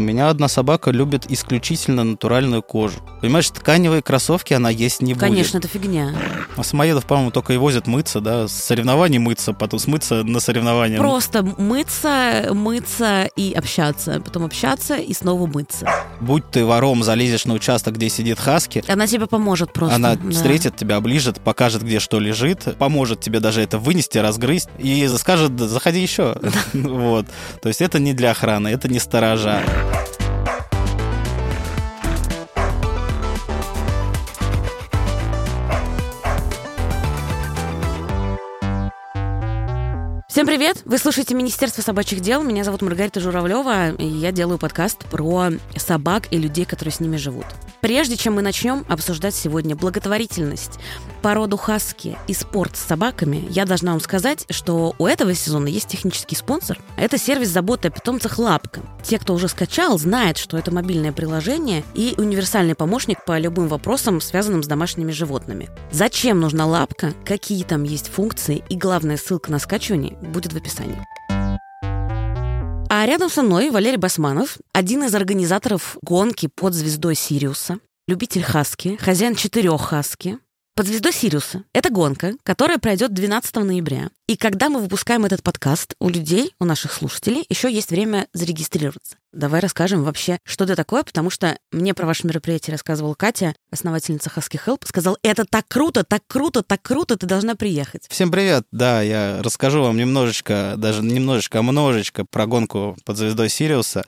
У меня одна собака любит исключительно натуральную кожу. Понимаешь, тканевые кроссовки она есть не будет. Конечно, это фигня. А самоедов, по-моему, только и возят мыться, да, с соревнований мыться, потом смыться на соревнования. Просто мыться, мыться и общаться, потом общаться и снова мыться. Будь ты вором, залезешь на участок, где сидит хаски, Она тебе поможет просто. она да. встретит тебя, оближет, покажет, где что лежит, поможет тебе даже это вынести, разгрызть и скажет, заходи еще. Вот. То есть это не для охраны, это не сторожа. Всем привет! Вы слушаете Министерство собачьих дел. Меня зовут Маргарита Журавлева, и я делаю подкаст про собак и людей, которые с ними живут. Прежде чем мы начнем обсуждать сегодня благотворительность, породу хаски и спорт с собаками, я должна вам сказать, что у этого сезона есть технический спонсор. Это сервис заботы о питомцах «Лапка». Те, кто уже скачал, знают, что это мобильное приложение и универсальный помощник по любым вопросам, связанным с домашними животными. Зачем нужна лапка, какие там есть функции и главная ссылка на скачивание будет в описании. А рядом со мной Валерий Басманов, один из организаторов гонки под звездой Сириуса, любитель хаски, хозяин четырех хаски. Под звездой Сириуса. Это гонка, которая пройдет 12 ноября. И когда мы выпускаем этот подкаст, у людей, у наших слушателей, еще есть время зарегистрироваться. Давай расскажем вообще, что это такое, потому что мне про ваше мероприятие рассказывала Катя, основательница Husky Help, сказал, это так круто, так круто, так круто, ты должна приехать. Всем привет! Да, я расскажу вам немножечко, даже не немножечко, а множечко про гонку под звездой Сириуса.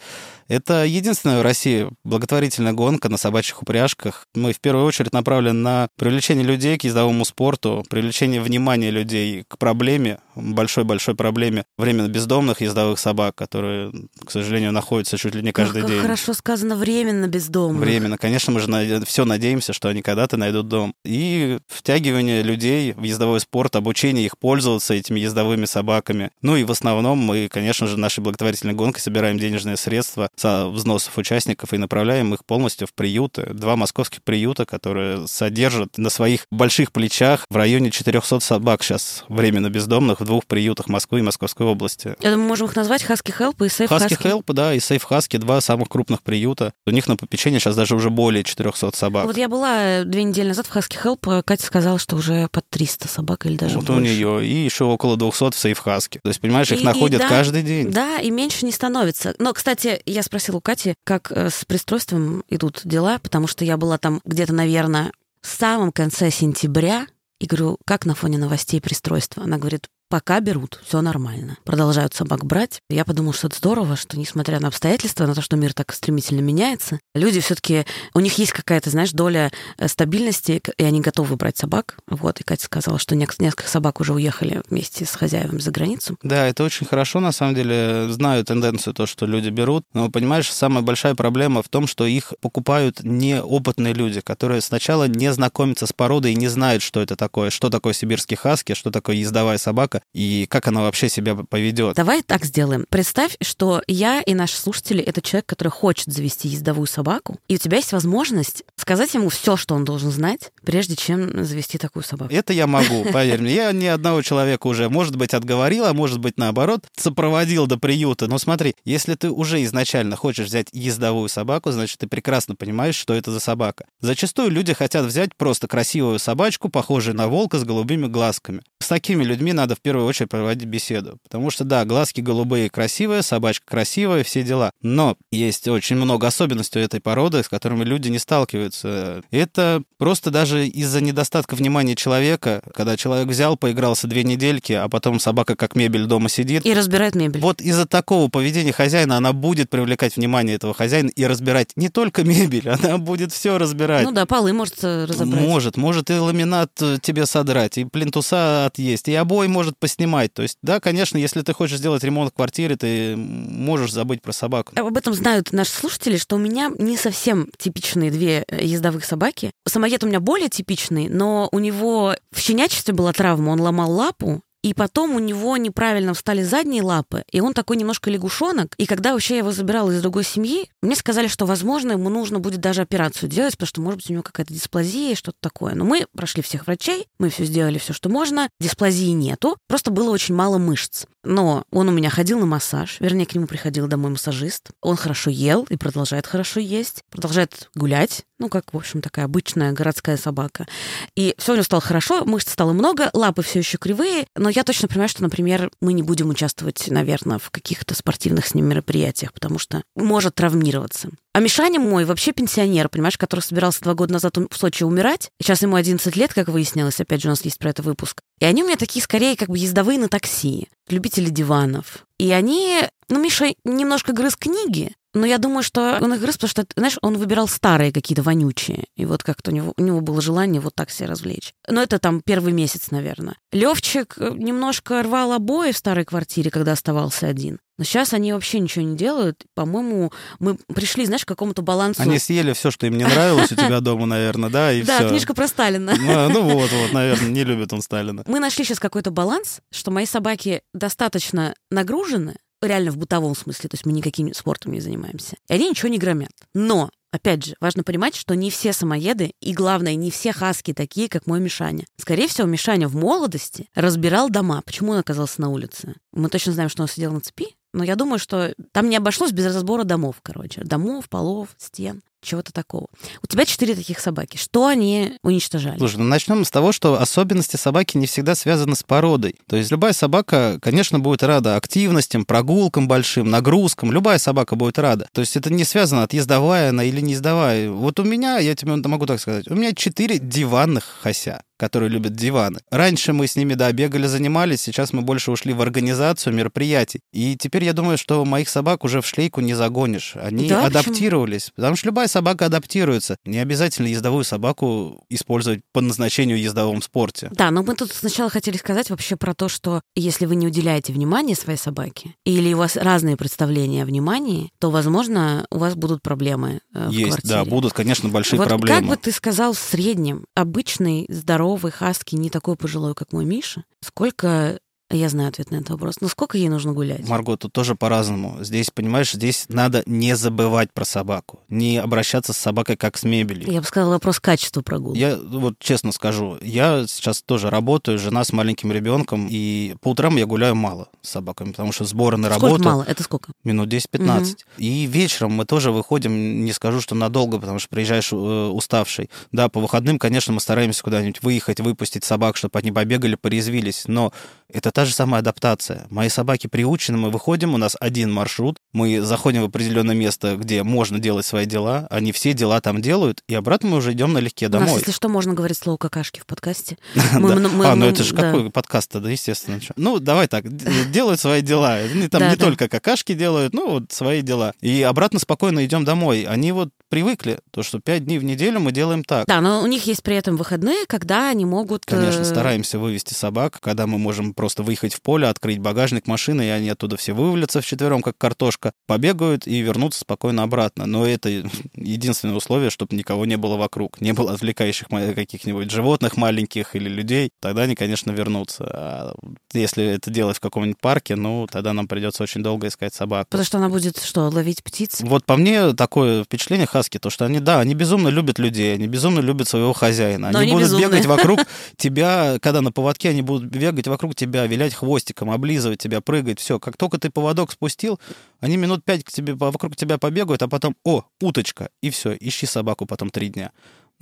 Это единственная в России благотворительная гонка на собачьих упряжках. Мы в первую очередь направлены на привлечение людей к ездовому спорту, привлечение внимания людей к проблеме, большой-большой проблеме временно бездомных ездовых собак, которые, к сожалению, находятся чуть ли не каждый как день. хорошо сказано, временно бездомных. Временно. Конечно, мы же все надеемся, что они когда-то найдут дом. И втягивание людей в ездовой спорт, обучение их пользоваться этими ездовыми собаками. Ну и в основном мы, конечно же, нашей благотворительной гонкой собираем денежные средства со взносов участников и направляем их полностью в приюты. Два московских приюта, которые содержат на своих больших плечах в районе 400 собак сейчас временно бездомных в двух приютах Москвы и Московской области. Я думаю, можем их назвать Husky Help и Safe Хаски Husky. Help, да, и Safe Husky, два самых крупных приюта. У них на попечении сейчас даже уже более 400 собак. Вот я была э, две недели назад в Husky Help, э, Катя сказала, что уже под 300 собак или даже вот у больше. нее. И еще около 200 в Safe Husky. То есть, понимаешь, их И- и находят да, каждый день. Да, и меньше не становится. Но, кстати, я спросила у Кати, как э, с пристройством идут дела, потому что я была там где-то, наверное, в самом конце сентября, и говорю, как на фоне новостей пристройства? Она говорит, пока берут, все нормально. Продолжают собак брать. Я подумала, что это здорово, что несмотря на обстоятельства, на то, что мир так стремительно меняется, люди все-таки, у них есть какая-то, знаешь, доля э, стабильности, и они готовы брать собак. Вот, и Катя сказала, что несколько собак уже уехали вместе с хозяевами за границу. Да, это очень хорошо, на самом деле. Знаю тенденцию, то, что люди берут. Но, понимаешь, самая большая проблема в том, что их покупают неопытные люди, которые сначала не знакомятся с породой и не знают, что это такое, что такое сибирский хаски, что такое ездовая собака и как она вообще себя поведет. Давай так сделаем. Представь, что я и наши слушатели — это человек, который хочет завести ездовую собаку, и у тебя есть возможность сказать ему все, что он должен знать, прежде чем завести такую собаку. Это я могу, поверь мне. Я ни одного человека уже, может быть, отговорил, а может быть, наоборот, сопроводил до приюта. Но смотри, если ты уже изначально хочешь взять ездовую собаку, значит, ты прекрасно понимаешь, что это за собака. Зачастую люди хотят взять просто красивую собачку, похожую на волка с голубыми глазками. С такими людьми надо в первую очередь проводить беседу. Потому что, да, глазки голубые красивые, собачка красивая, все дела. Но есть очень много особенностей у этой породы, с которыми люди не сталкиваются. Это просто даже из-за недостатка внимания человека, когда человек взял, поигрался две недельки, а потом собака как мебель дома сидит. И разбирает мебель. Вот из-за такого поведения хозяина она будет привлекать внимание этого хозяина и разбирать не только мебель, она будет все разбирать. Ну да, полы может э, разобрать. Может, может и ламинат э, тебе содрать, и плинтуса отъесть, и обои может поснимать. То есть, да, конечно, если ты хочешь сделать ремонт в квартире, ты можешь забыть про собаку. Об этом знают наши слушатели, что у меня не совсем типичные две э, ездовых собаки. Самоед у меня более типичный, но у него в щенячестве была травма, он ломал лапу, и потом у него неправильно встали задние лапы, и он такой немножко лягушонок. И когда вообще я его забирала из другой семьи, мне сказали, что, возможно, ему нужно будет даже операцию делать, потому что, может быть, у него какая-то дисплазия, что-то такое. Но мы прошли всех врачей, мы все сделали все, что можно, дисплазии нету, просто было очень мало мышц. Но он у меня ходил на массаж, вернее, к нему приходил домой массажист. Он хорошо ел и продолжает хорошо есть, продолжает гулять, ну, как, в общем, такая обычная городская собака. И все у него стало хорошо, мышц стало много, лапы все еще кривые, но я точно понимаю, что, например, мы не будем участвовать, наверное, в каких-то спортивных с ним мероприятиях, потому что может травмироваться. А Мишаня мой вообще пенсионер, понимаешь, который собирался два года назад в Сочи умирать. Сейчас ему 11 лет, как выяснилось, опять же, у нас есть про это выпуск. И они у меня такие, скорее, как бы ездовые на такси, любители диванов. И они... Ну, Миша немножко грыз книги, но я думаю, что он их грыз, потому что, знаешь, он выбирал старые какие-то вонючие. И вот как-то у него, у него было желание вот так себя развлечь. Но это там первый месяц, наверное. Левчик э, немножко рвал обои в старой квартире, когда оставался один. Но сейчас они вообще ничего не делают. По-моему, мы пришли, знаешь, к какому-то балансу. Они съели все, что им не нравилось у тебя дома, наверное, да, и Да, все. книжка про Сталина. Ну, ну вот, вот, наверное, не любит он Сталина. Мы нашли сейчас какой-то баланс, что мои собаки достаточно нагружены, реально в бытовом смысле, то есть мы никаким спортом не занимаемся, и они ничего не громят. Но Опять же, важно понимать, что не все самоеды, и главное, не все хаски такие, как мой Мишаня. Скорее всего, Мишаня в молодости разбирал дома. Почему он оказался на улице? Мы точно знаем, что он сидел на цепи, но я думаю, что там не обошлось без разбора домов, короче. Домов, полов, стен чего-то такого. У тебя четыре таких собаки. Что они уничтожали? Слушай, ну начнем с того, что особенности собаки не всегда связаны с породой. То есть любая собака, конечно, будет рада активностям, прогулкам большим, нагрузкам. Любая собака будет рада. То есть это не связано, отъездовая она или не ездовая. Вот у меня, я тебе могу так сказать, у меня четыре диванных хося которые любят диваны. Раньше мы с ними, да, бегали, занимались, сейчас мы больше ушли в организацию мероприятий. И теперь я думаю, что моих собак уже в шлейку не загонишь. Они Да, адаптировались. Потому что любая собака адаптируется. Не обязательно ездовую собаку использовать по назначению в ездовом спорте. Да, но мы тут сначала хотели сказать вообще про то, что если вы не уделяете внимания своей собаке, или у вас разные представления о внимании, то, возможно, у вас будут проблемы э, в Есть, квартире. да, будут, конечно, большие вот проблемы. как бы ты сказал в среднем, обычный здоровый хаски, не такой пожилой, как мой Миша, сколько я знаю ответ на этот вопрос. Но сколько ей нужно гулять? Марго, тут тоже по-разному. Здесь, понимаешь, здесь надо не забывать про собаку, не обращаться с собакой как с мебелью. Я бы сказала вопрос качества прогулки. Я вот честно скажу, я сейчас тоже работаю, жена с маленьким ребенком, и по утрам я гуляю мало с собаками, потому что сборы на сколько работу мало? Это сколько? минут 10-15. И вечером мы тоже выходим, не скажу, что надолго, потому что приезжаешь э, уставший. Да, по выходным, конечно, мы стараемся куда-нибудь выехать, выпустить собак, чтобы они побегали, порезвились, но это та же самая адаптация. Мои собаки приучены, мы выходим, у нас один маршрут, мы заходим в определенное место, где можно делать свои дела, они все дела там делают, и обратно мы уже идем налегке У нас, домой. если что, можно говорить слово какашки в подкасте. Да. Мы- мы- а, ну это же да. какой подкаст тогда, естественно. Ну, давай так, делают свои дела. Там Да, не да. только какашки делают, ну, вот свои дела. И обратно спокойно идем домой. Они вот привыкли, то, что пять дней в неделю мы делаем так. Да, но у них есть при этом выходные, когда они могут... Конечно, э, стараемся вывести собак, когда мы можем просто выехать в поле, открыть багажник машины, и они оттуда все вывалятся вчетвером, как картошка, побегают и вернутся спокойно обратно. Но это единственное условие, чтобы никого не было вокруг, не было отвлекающих каких-нибудь животных маленьких или людей, тогда они, конечно, вернутся. А если это делать в каком-нибудь парке, ну, тогда нам придется очень долго искать собаку. Потому что она будет что, ловить птиц? Вот по мне такое впечатление хаски, то что они, да, они безумно любят людей, они безумно любят своего хозяина. Но они, они будут безумные. бегать вокруг тебя, когда на поводке они будут бегать вокруг тебя, вилять хвостиком, облизывать тебя, прыгать, все. Как только ты поводок спустил, они минут пять к тебе, вокруг тебя побегают, а потом, о, уточка, и все, ищи собаку потом три дня.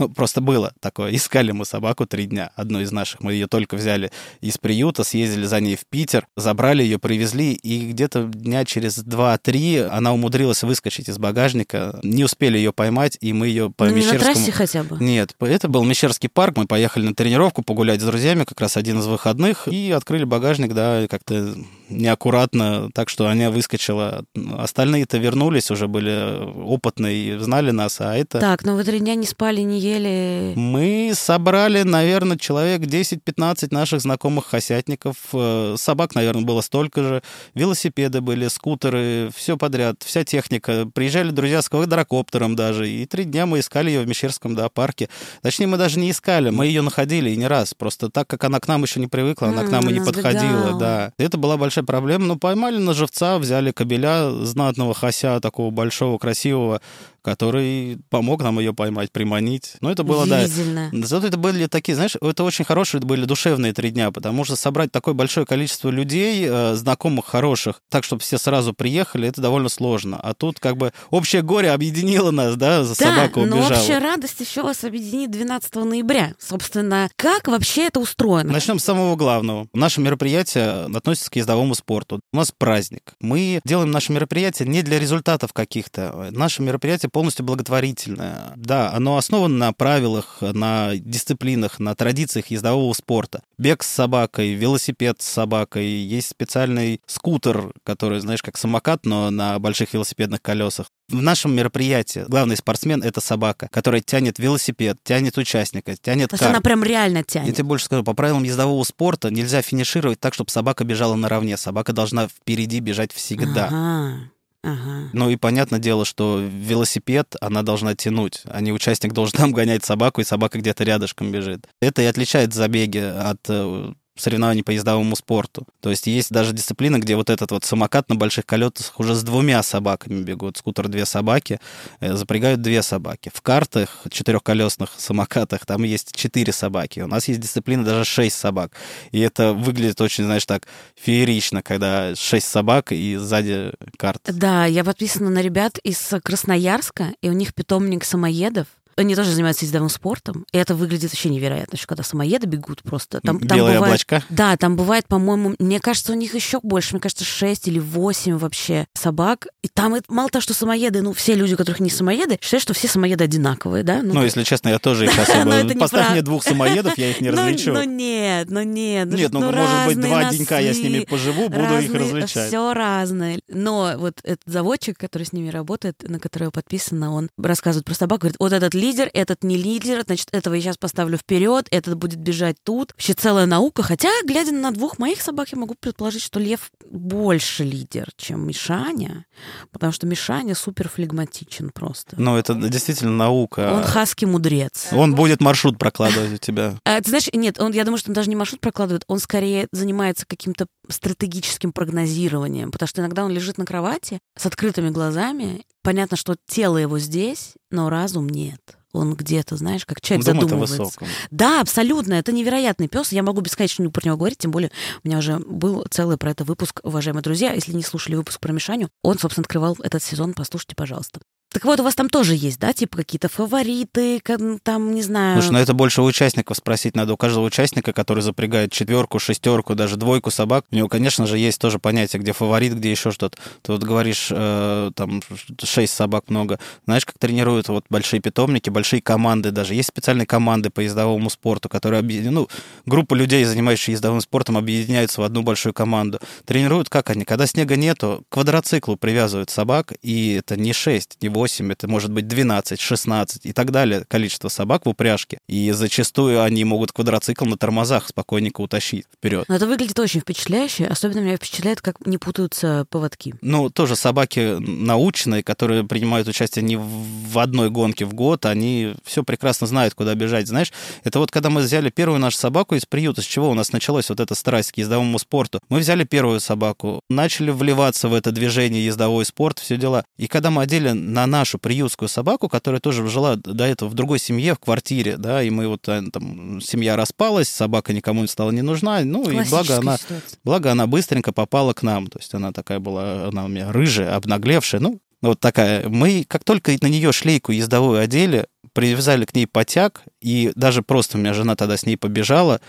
Ну, просто было такое. Искали мы собаку три дня. Одну из наших. Мы ее только взяли из приюта, съездили за ней в Питер, забрали ее, привезли, и где-то дня через два-три она умудрилась выскочить из багажника. Не успели ее поймать, и мы ее по Ну, не на Мещерскому... трассе хотя бы. Нет, это был Мещерский парк. Мы поехали на тренировку погулять с друзьями, как раз один из выходных, и открыли багажник, да, как-то неаккуратно, так что она выскочила. Остальные-то вернулись, уже были опытные и знали нас, а это... Так, но вы три дня не спали, не ели. Мы собрали, наверное, человек 10-15 наших знакомых хосятников. Э, Собак, наверное, было столько же. Велосипеды были, скутеры, все подряд, вся техника. Приезжали друзья с квадрокоптером даже. И три дня мы искали ее в Мещерском да, парке. Точнее, мы даже не искали, мы ее находили и не раз. Просто так как она к нам еще не привыкла, она к нам и не она подходила. Да. Это была большая большая проблема. Ну, поймали на живца, взяли кобеля знатного хася, такого большого, красивого, который помог нам ее поймать, приманить. Ну, это было, да. Зато это были такие, знаешь, это очень хорошие, были душевные три дня, потому что собрать такое большое количество людей, э, знакомых, хороших, так, чтобы все сразу приехали, это довольно сложно. А тут как бы общее горе объединило нас, да, за Да, собаку но убежала. общая радость еще вас объединит 12 ноября. Собственно, как вообще это устроено? Начнем с самого главного. Наше мероприятие относится к ездовому спорту. У нас праздник. Мы делаем наше мероприятие не для результатов каких-то. Наше мероприятие полностью благотворительное. Да, оно основано на правилах, на дисциплинах, на традициях ездового спорта. Бег с собакой, велосипед с собакой, есть специальный скутер, который, знаешь, как самокат, но на больших велосипедных колесах. В нашем мероприятии главный спортсмен — это собака, которая тянет велосипед, тянет участника, тянет То есть она прям реально Я тянет. тебе больше скажу, по правилам ездового спорта нельзя финишировать так, чтобы собака бежала наравне. Собака должна впереди бежать всегда. Ага, ага. Ну и понятное дело, что велосипед она должна тянуть, а не участник должен там гонять собаку, и собака где-то рядышком бежит. Это и отличает забеги от э, соревнований по ездовому спорту. То есть есть даже дисциплина, где вот этот вот самокат на больших колесах уже с двумя собаками бегут. Скутер две собаки, э, запрягают две собаки. В картах четырехколесных самокатах там есть четыре собаки. У нас есть дисциплина даже шесть собак. И это выглядит очень, знаешь, так феерично, когда шесть собак и сзади карт. Да, я подписана на ребят из Красноярска, и у них питомник самоедов. Они тоже занимаются ездовым спортом, и это выглядит вообще невероятно, что когда самоеды бегут просто. Там, там Белые бывает, облачка. Да, там бывает, по-моему, мне кажется, у них еще больше, мне кажется, 6 или 8 вообще собак. И там это- мало того, что самоеды, ну, все люди, у которых не самоеды, считают, что все самоеды одинаковые, да? Ну, если честно, я тоже их особо... Поставь мне двух самоедов, я их не ну, различу. ну нет, ну нет. Нет, ну, ну, может быть, два денька я с ними поживу, буду их различать. Все разное. Но вот этот заводчик, который с ними работает, на которого подписано, он рассказывает про собаку, говорит, вот этот лидер, этот не лидер, значит, этого я сейчас поставлю вперед, этот будет бежать тут. Вообще целая наука. Хотя, глядя на двух моих собак, я могу предположить, что Лев больше лидер, чем Мишаня, потому что Мишаня супер флегматичен просто. Ну, это действительно наука. Он хаски-мудрец. Он будет маршрут прокладывать у тебя. А, ты знаешь, нет, он, я думаю, что он даже не маршрут прокладывает, он скорее занимается каким-то стратегическим прогнозированием, потому что иногда он лежит на кровати с открытыми глазами, понятно, что тело его здесь, но разум нет. Он где-то, знаешь, как человек Думает о задумывается. Да, абсолютно. Это невероятный пес. Я могу бесконечно про него говорить, тем более у меня уже был целый про это выпуск, уважаемые друзья. Если не слушали выпуск про Мишаню, он, собственно, открывал этот сезон. Послушайте, пожалуйста. Так вот, у вас там тоже есть, да, типа какие-то фавориты, там, не знаю... Слушай, ну это больше у участников спросить надо. У каждого участника, который запрягает четверку, шестерку, даже двойку собак, у него, конечно же, есть тоже понятие, где фаворит, где еще что-то. Ты вот говоришь, э, там, шесть собак много. Знаешь, как тренируют вот большие питомники, большие команды даже. Есть специальные команды по ездовому спорту, которые объединяют, ну, группа людей, занимающихся ездовым спортом, объединяются в одну большую команду. Тренируют как они? Когда снега нету, к квадроциклу привязывают собак, и это не 6, не 8, это может быть 12, 16 и так далее количество собак в упряжке. И зачастую они могут квадроцикл на тормозах спокойненько утащить вперед. Но это выглядит очень впечатляюще. Особенно меня впечатляет, как не путаются поводки. Ну, тоже собаки научные, которые принимают участие не в одной гонке в год, они все прекрасно знают, куда бежать. Знаешь, это вот когда мы взяли первую нашу собаку из приюта, с чего у нас началась вот эта страсть к ездовому спорту. Мы взяли первую собаку, начали вливаться в это движение ездовой спорт, все дела. И когда мы одели на нашу приютскую собаку, которая тоже жила до этого в другой семье, в квартире, да, и мы вот э, там, семья распалась, собака никому не стала не нужна, ну, и благо она ситуация. Благо, она быстренько попала к нам. То есть она такая была, она у меня рыжая, обнаглевшая. Ну, вот такая. Мы, как только на нее шлейку ездовую одели, привязали к ней потяг, и даже просто у меня жена тогда с ней побежала,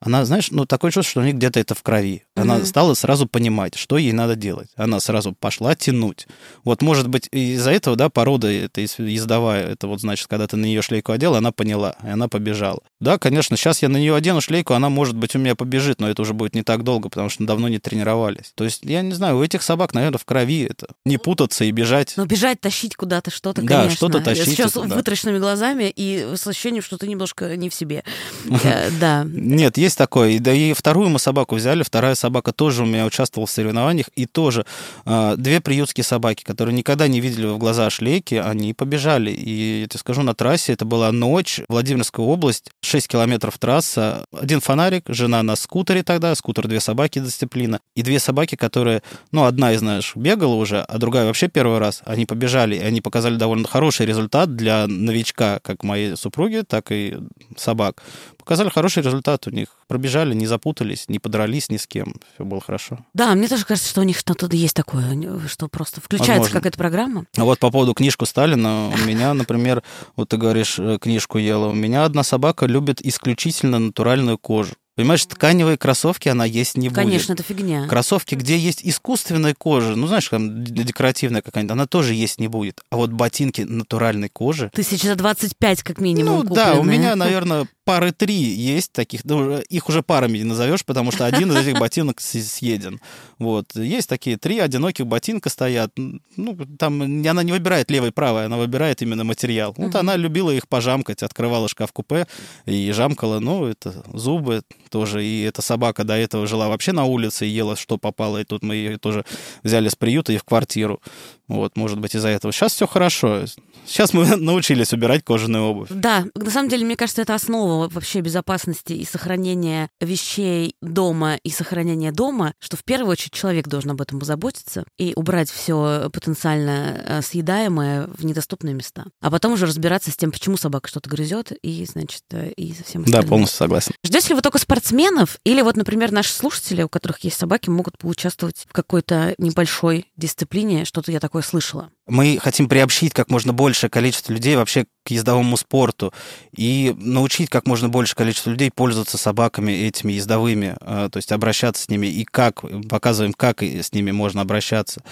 она, знаешь, ну, такое чувство, что у нее где-то это в крови. Она Мгм. стала сразу понимать, что ей надо делать. Она сразу пошла тянуть. Вот, может быть, из-за этого, да, порода это ездовая, это вот, значит, когда ты на нее шлейку одел, она поняла, и она побежала. Да, конечно, сейчас я на нее одену шлейку, она, может быть, у меня побежит, но это уже будет не так долго, потому что давно не тренировались. То есть, я не знаю, у этих собак, наверное, в крови это. Не путаться и бежать. Но бежать, тащить куда-то что-то, Да, конечно. что-то тащить Сейчас это да. вытраченными глазами и с ощущением, что ты немножко не в себе. Э, Да. Нет, есть есть такое. Да и вторую мы собаку взяли. Вторая собака тоже у меня участвовала в соревнованиях. И тоже э, две приютские собаки, которые никогда не видели в глаза шлейки, они побежали. И я тебе скажу, на трассе это была ночь, Владимирская область, 6 километров трасса, один фонарик, жена на скутере тогда, скутер две собаки дисциплина, и две собаки, которые, ну, одна из, знаешь, бегала уже, а другая вообще первый раз. Они побежали, и они показали довольно хороший результат для новичка, как моей супруги, так и собак. Показали хороший результат у них. Пробежали, не запутались, не подрались ни с кем. Все было хорошо. Да, мне тоже кажется, что у них что-то есть такое, что просто включается какая-то программа. А вот по поводу книжку Сталина, у меня, например, вот ты говоришь, э, книжку ела, у меня одна собака любит исключительно натуральную кожу. Понимаешь, тканевые кроссовки она есть не Конечно, будет. Конечно, это фигня. Кроссовки, где есть искусственная кожа, ну, знаешь, там декоративная какая-нибудь, она тоже есть не будет. А вот ботинки натуральной кожи... Тысяча за 25 как минимум Ну, купленные. да, у меня, наверное, пары три есть таких. Ну, их уже парами не назовешь, потому что один из этих ботинок съеден. Вот. Есть такие три одиноких ботинка стоят. Ну, там она не выбирает левый и правый, она выбирает именно материал. Вот она любила их пожамкать, открывала шкаф-купе и жамкала. Ну, это зубы, тоже. И эта собака до этого жила вообще на улице и ела, что попало. И тут мы ее тоже взяли с приюта и в квартиру. Вот, может быть, из-за этого. Сейчас все хорошо. Сейчас мы научились убирать кожаную обувь. Да, на самом деле, мне кажется, это основа вообще безопасности и сохранения вещей дома и сохранения дома, что в первую очередь человек должен об этом позаботиться и убрать все потенциально э, съедаемое в недоступные места. А потом уже разбираться с тем, почему собака что-то грызет, и, значит, э, и со всем остальным. Да, полностью согласен. Ждете ли вы только спортсменов, или вот, например, наши слушатели, у которых есть собаки, могут поучаствовать в какой-то небольшой дисциплине, что-то я такое слышала? Мы хотим приобщить как можно большее количество людей вообще к ездовому спорту и научить как можно большее количество людей пользоваться собаками этими ездовыми, а, то есть обращаться с ними и как, показываем, как с ними можно обращаться.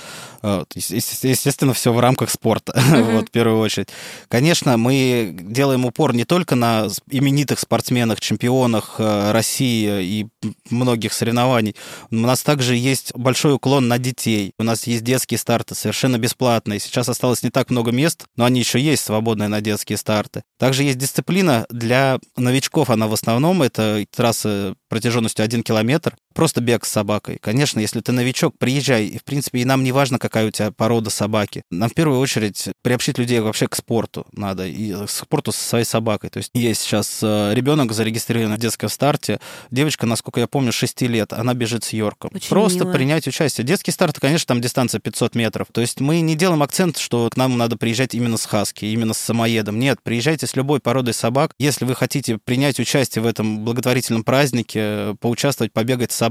А, естественно, все в рамках спорта, mm-hmm. вот, в первую очередь. Конечно, мы делаем упор не только на именитых спортсменах, чемпионах а, России и многих соревнований. У нас также есть большой уклон на детей. У нас есть детские старты совершенно бесплатные. Сейчас осталось не так много мест, но они еще есть свободные на детские старты. Также есть дисциплина для новичков, она в основном, это трасса протяженностью 1 километр, просто бег с собакой. Конечно, если ты новичок, приезжай. И, в принципе, и нам не важно, какая у тебя порода собаки. Нам в первую очередь приобщить людей вообще к спорту надо, и к спорту со своей собакой. То есть есть сейчас э, ребенок зарегистрирован в детском старте. Девочка, насколько я помню, 6 лет, она бежит с Йорком. Очень просто мило. принять участие. Детский старт, конечно, там дистанция 500 метров. То есть мы не делаем акцент, что к нам надо приезжать именно с хаски, именно с самоедом. Нет, приезжайте с любой породой собак. Если вы хотите принять участие в этом благотворительном празднике, поучаствовать, побегать с собакой,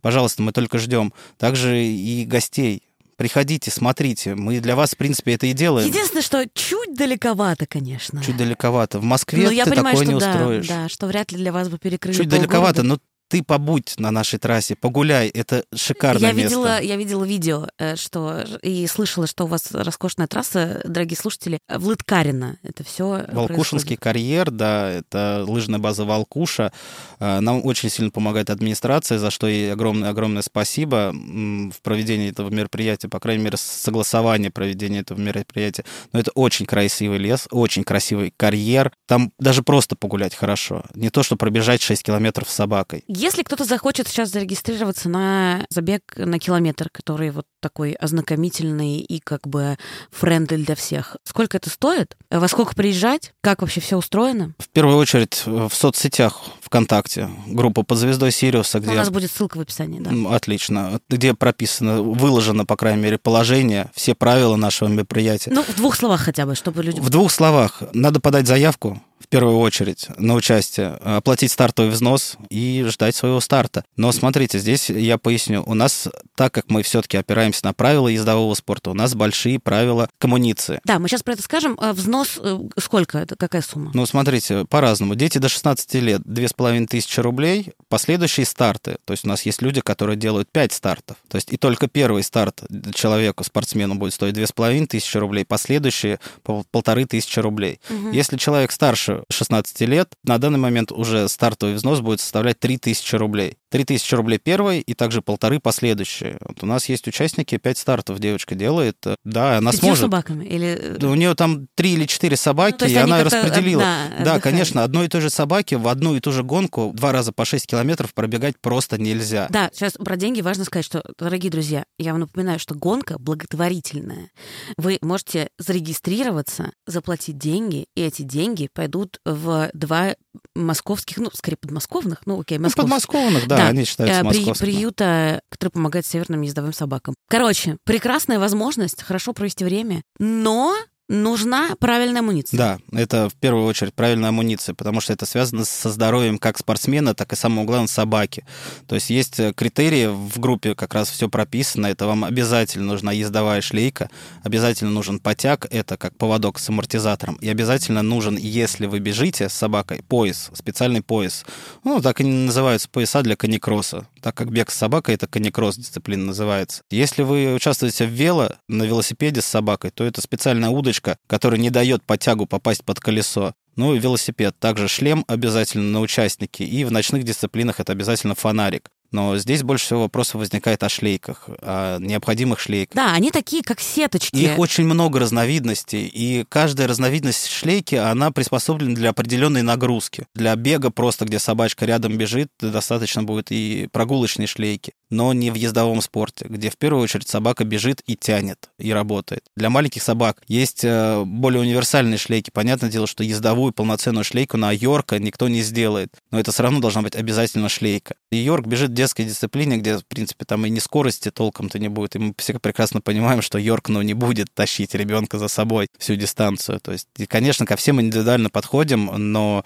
пожалуйста, мы только ждем. Также и гостей. Приходите, смотрите. Мы для вас, в принципе, это и делаем. Единственное, что чуть далековато, конечно. Чуть далековато. В Москве Но я ты понимаю, такое что не да, устроишь. да, что вряд ли для вас бы перекрыли Чуть далековато, но ты побудь на нашей трассе, погуляй, это шикарное я место. видела, я видела видео, э, что и слышала, что у вас роскошная трасса, дорогие слушатели, в Лыткарино. Это все. Волкушинский карьер, да, это лыжная база Волкуша. Э, Нам очень сильно помогает администрация, за что ей огромное-огромное спасибо в проведении этого мероприятия, по крайней мере, согласование проведения этого мероприятия. Но это очень красивый лес, очень красивый карьер. Там даже просто погулять хорошо. Не то, что пробежать 6 километров с собакой. Если кто-то захочет сейчас зарегистрироваться на забег на километр, который вот такой ознакомительный и как бы friendly для всех, сколько это стоит? Во сколько приезжать? Как вообще все устроено? В первую очередь в соцсетях ВКонтакте, группа под звездой Сириуса, где... У нас будет ссылка в описании, да. Отлично. Где прописано, выложено, по крайней мере, положение, все правила нашего мероприятия. Ну, в двух словах хотя бы, чтобы люди... В двух словах, надо подать заявку в первую очередь на участие, оплатить стартовый взнос и ждать своего старта. Но смотрите, здесь я поясню. У нас, так как мы все-таки опираемся на правила ездового спорта, у нас большие правила коммуниции. Да, мы сейчас про это скажем. А Взнос э, сколько? Это какая сумма? Ну, смотрите, по-разному. Дети до 16 лет 2500 рублей, последующие старты. То есть у нас есть люди, которые делают 5 стартов. То есть и только первый старт человеку, спортсмену, будет стоить 2500 рублей, последующие по полторы тысячи рублей. Мгм. Если человек старше 16 лет, на данный момент уже стартовый взнос будет составлять 3000 рублей. 3000 рублей первый и также полторы последующие. Вот у нас есть участники, пять стартов девочка делает. Да, она Пятью сможет. собаками? Или... Да, у нее там три или четыре собаки, Ну, и она распределила. одна да, конечно, одной и той же собаке в одну и ту же гонку два раза по 6 километров пробегать просто нельзя. Да, сейчас про деньги важно сказать, что, дорогие друзья, я вам напоминаю, что гонка благотворительная. Вы можете зарегистрироваться, заплатить деньги, и эти деньги пойдут в два московских, ну, скорее подмосковных, ну, окей, Ну, московских. подмосковных, да, Да, они считаются э, при- приюта, который помогает северным ездовым собакам. Короче, прекрасная возможность хорошо провести время, но нужна правильная амуниция. Да, это в первую очередь правильная амуниция, потому что это связано со здоровьем как спортсмена, так и самого главного собаки. То есть есть э, критерии в группе, как раз все прописано. Это вам обязательно нужна ездовая шлейка, обязательно нужен потяг, это как поводок с амортизатором, и обязательно нужен, если вы бежите с собакой, пояс, специальный пояс. Ну, так и называются пояса для каникросса, так как бег с собакой это каникросс дисциплина называется. Если вы участвуете в вело на велосипеде с собакой, то это специальная удочка, которая не дает потягу попасть под колесо. Ну и велосипед. Также шлем обязательно на участнике. И в ночных дисциплинах это обязательно фонарик. Но здесь больше всего вопросов возникает о шлейках, о необходимых шлейках. Да, они такие, как сеточки. Их очень много разновидностей, и каждая разновидность шлейки, она приспособлена для определенной нагрузки. Для бега просто, где собачка рядом бежит, достаточно будет и прогулочной шлейки, но не в ездовом спорте, где в первую очередь собака бежит и тянет, и работает. Для маленьких собак есть э, более универсальные шлейки. Понятное дело, что ездовую полноценную шлейку на Йорка никто не сделает, но это все равно должна быть обязательно шлейка. И Йорк бежит в детской дисциплине, где, в принципе, там и не скорости толком-то не будет. И мы все прекрасно понимаем, что Йорк, ну, не будет тащить ребенка за собой всю дистанцию. То есть, и, конечно, ко всем индивидуально подходим, но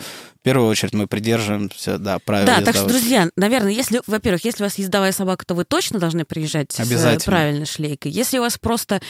в первую очередь мы придерживаемся, да, правил Да, так что, друзья, наверное, если, во-первых, если у вас ездовая собака, то вы точно должны приезжать с э, правильной шлейкой. Если у вас просто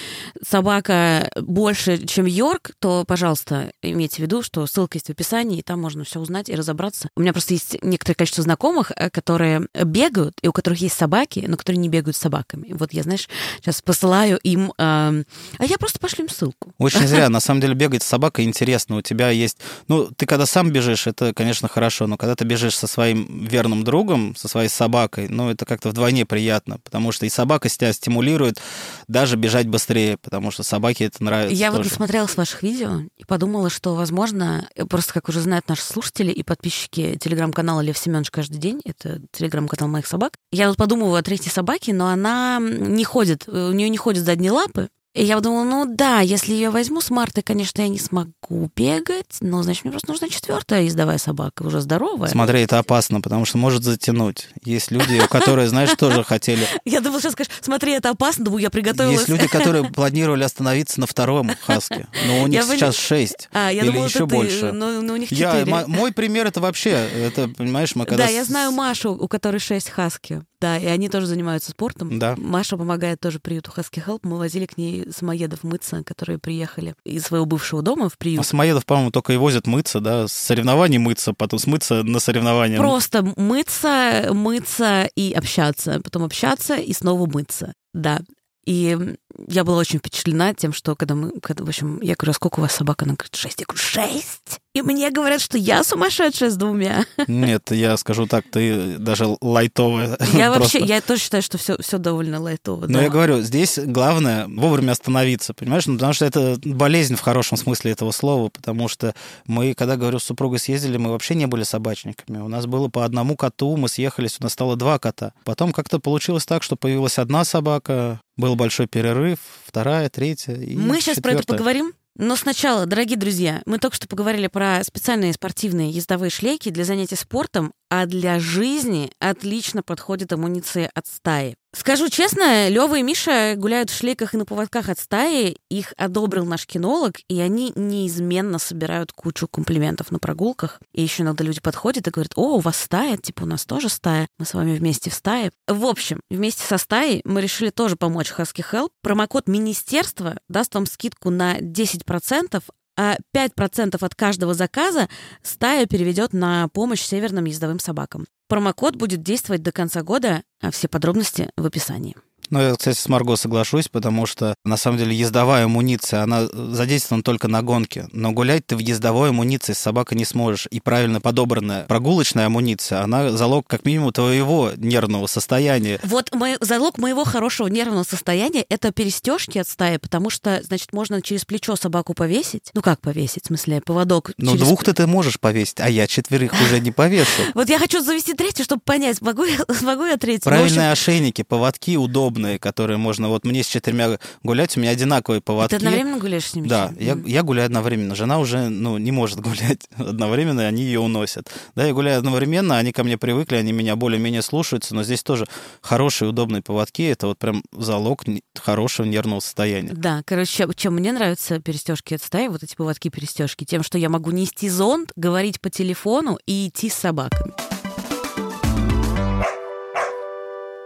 собака больше, чем Йорк, то, пожалуйста, имейте в виду, что ссылка есть в описании, и там можно все узнать и разобраться. У меня просто есть некоторое количество знакомых, э, которые бегают, и у которых есть собаки, но которые не бегают с собаками. Вот я, знаешь, сейчас посылаю им... эм, а я просто пошлю им ссылку. Очень зря. На самом деле бегать с собакой интересно. У тебя есть... Ну, ты когда сам бежишь, это, конечно, хорошо, но когда ты бежишь со своим верным другом, со своей собакой, ну, это как-то вдвойне приятно, потому что и собака тебя стимулирует даже бежать быстрее, потому что собаке это нравится Я вот тоже. посмотрела с ваших видео и подумала, что, возможно, э, просто как уже знают наши слушатели и подписчики телеграм-канала Лев Семенович каждый день, это телеграм-канал моих собак, я вот подумываю о третьей собаке, но она не ходит, э, у нее не ходят задние лапы, и я подумала, ну да, если ее возьму с Мартой, конечно, я не смогу бегать, но, значит, мне просто нужна четвертая ездовая собака, уже здоровая. Смотри, это опасно, потому что может затянуть. Есть люди, которые, знаешь, тоже хотели... Я думала, сейчас скажешь, смотри, это опасно, думаю, я приготовилась. Есть люди, которые планировали остановиться на втором хаске, но у них сейчас шесть А, я или еще больше. но, но у них четыре. мо- мой пример это вообще, это, понимаешь, мы когда... Да, я знаю Машу, у которой шесть хаски. Да, и они тоже занимаются спортом. Да. Маша помогает тоже приюту Хаски Хелп. Мы возили к ней самоедов мыться, которые приехали из своего бывшего дома в А приют. самоедов, по-моему, только и возят мыться, да, с соревнований мыться, потом смыться на соревнования. Просто мыться, мыться и общаться. Потом общаться и снова мыться. Да. И я была очень впечатлена тем, что когда мы, когда, в общем, я говорю, а сколько у вас собак? Она говорит, шесть. Я говорю, шесть? И мне говорят, что я сумасшедшая с двумя. Нет, я скажу так, ты даже лайтовая. Я вообще, я тоже считаю, что все, все довольно лайтово. Но да. я говорю, здесь главное вовремя остановиться, понимаешь? Ну, потому что это болезнь в хорошем смысле этого слова, потому что мы, когда, говорю, с супругой съездили, мы вообще не были собачниками. У нас было по одному коту, мы съехались, у нас стало два кота. Потом как-то получилось так, что появилась одна собака, был большой перерыв, вторая, третья и Мы сейчас про это поговорим. Но сначала, дорогие друзья, мы только что поговорили про специальные спортивные ездовые шлейки для занятий спортом, а для жизни отлично подходит амуниция от стаи. Скажу честно, Лёва и Миша гуляют в шлейках и на поводках от стаи. Их одобрил наш кинолог, и они неизменно собирают кучу комплиментов на прогулках. И еще иногда люди подходят и говорят, о, у вас стая, типа у нас тоже стая, мы с вами вместе в стае. В общем, вместе со стаей мы решили тоже помочь Husky Help. Промокод министерства даст вам скидку на 10%, а 5% от каждого заказа стая переведет на помощь северным ездовым собакам. Промокод будет действовать до конца года, а все подробности в описании. Ну, я, кстати, с Марго соглашусь, потому что, на самом деле, ездовая амуниция, она задействована только на гонке. Но гулять ты в ездовой амуниции с собакой не сможешь. И правильно подобранная прогулочная амуниция, она залог, как минимум, твоего нервного состояния. Вот мой, залог моего хорошего нервного состояния — это перестежки от стаи, потому что, значит, можно через плечо собаку повесить. Ну, как повесить? В смысле, поводок Ну, через... двух-то ты можешь повесить, а я четверых уже не повешу. Вот я хочу завести третью, чтобы понять, могу я, третью. Ну, Правильные ошейники, поводки удобные, которые можно... Вот мне с четырьмя гулять, у меня одинаковые поводки. Ты одновременно гуляешь с ними? Да, я, я гуляю одновременно. Жена уже ну, не может гулять одновременно, и они ее уносят. Да, я гуляю одновременно, они ко мне привыкли, они меня более-менее слушаются, но здесь тоже хорошие, удобные поводки. Это вот прям залог хорошего нервного состояния. Да, короче, чем мне нравятся перестежки от стаи, вот эти поводки перестежки, тем, что я могу нести зонт, говорить по телефону и идти с собаками.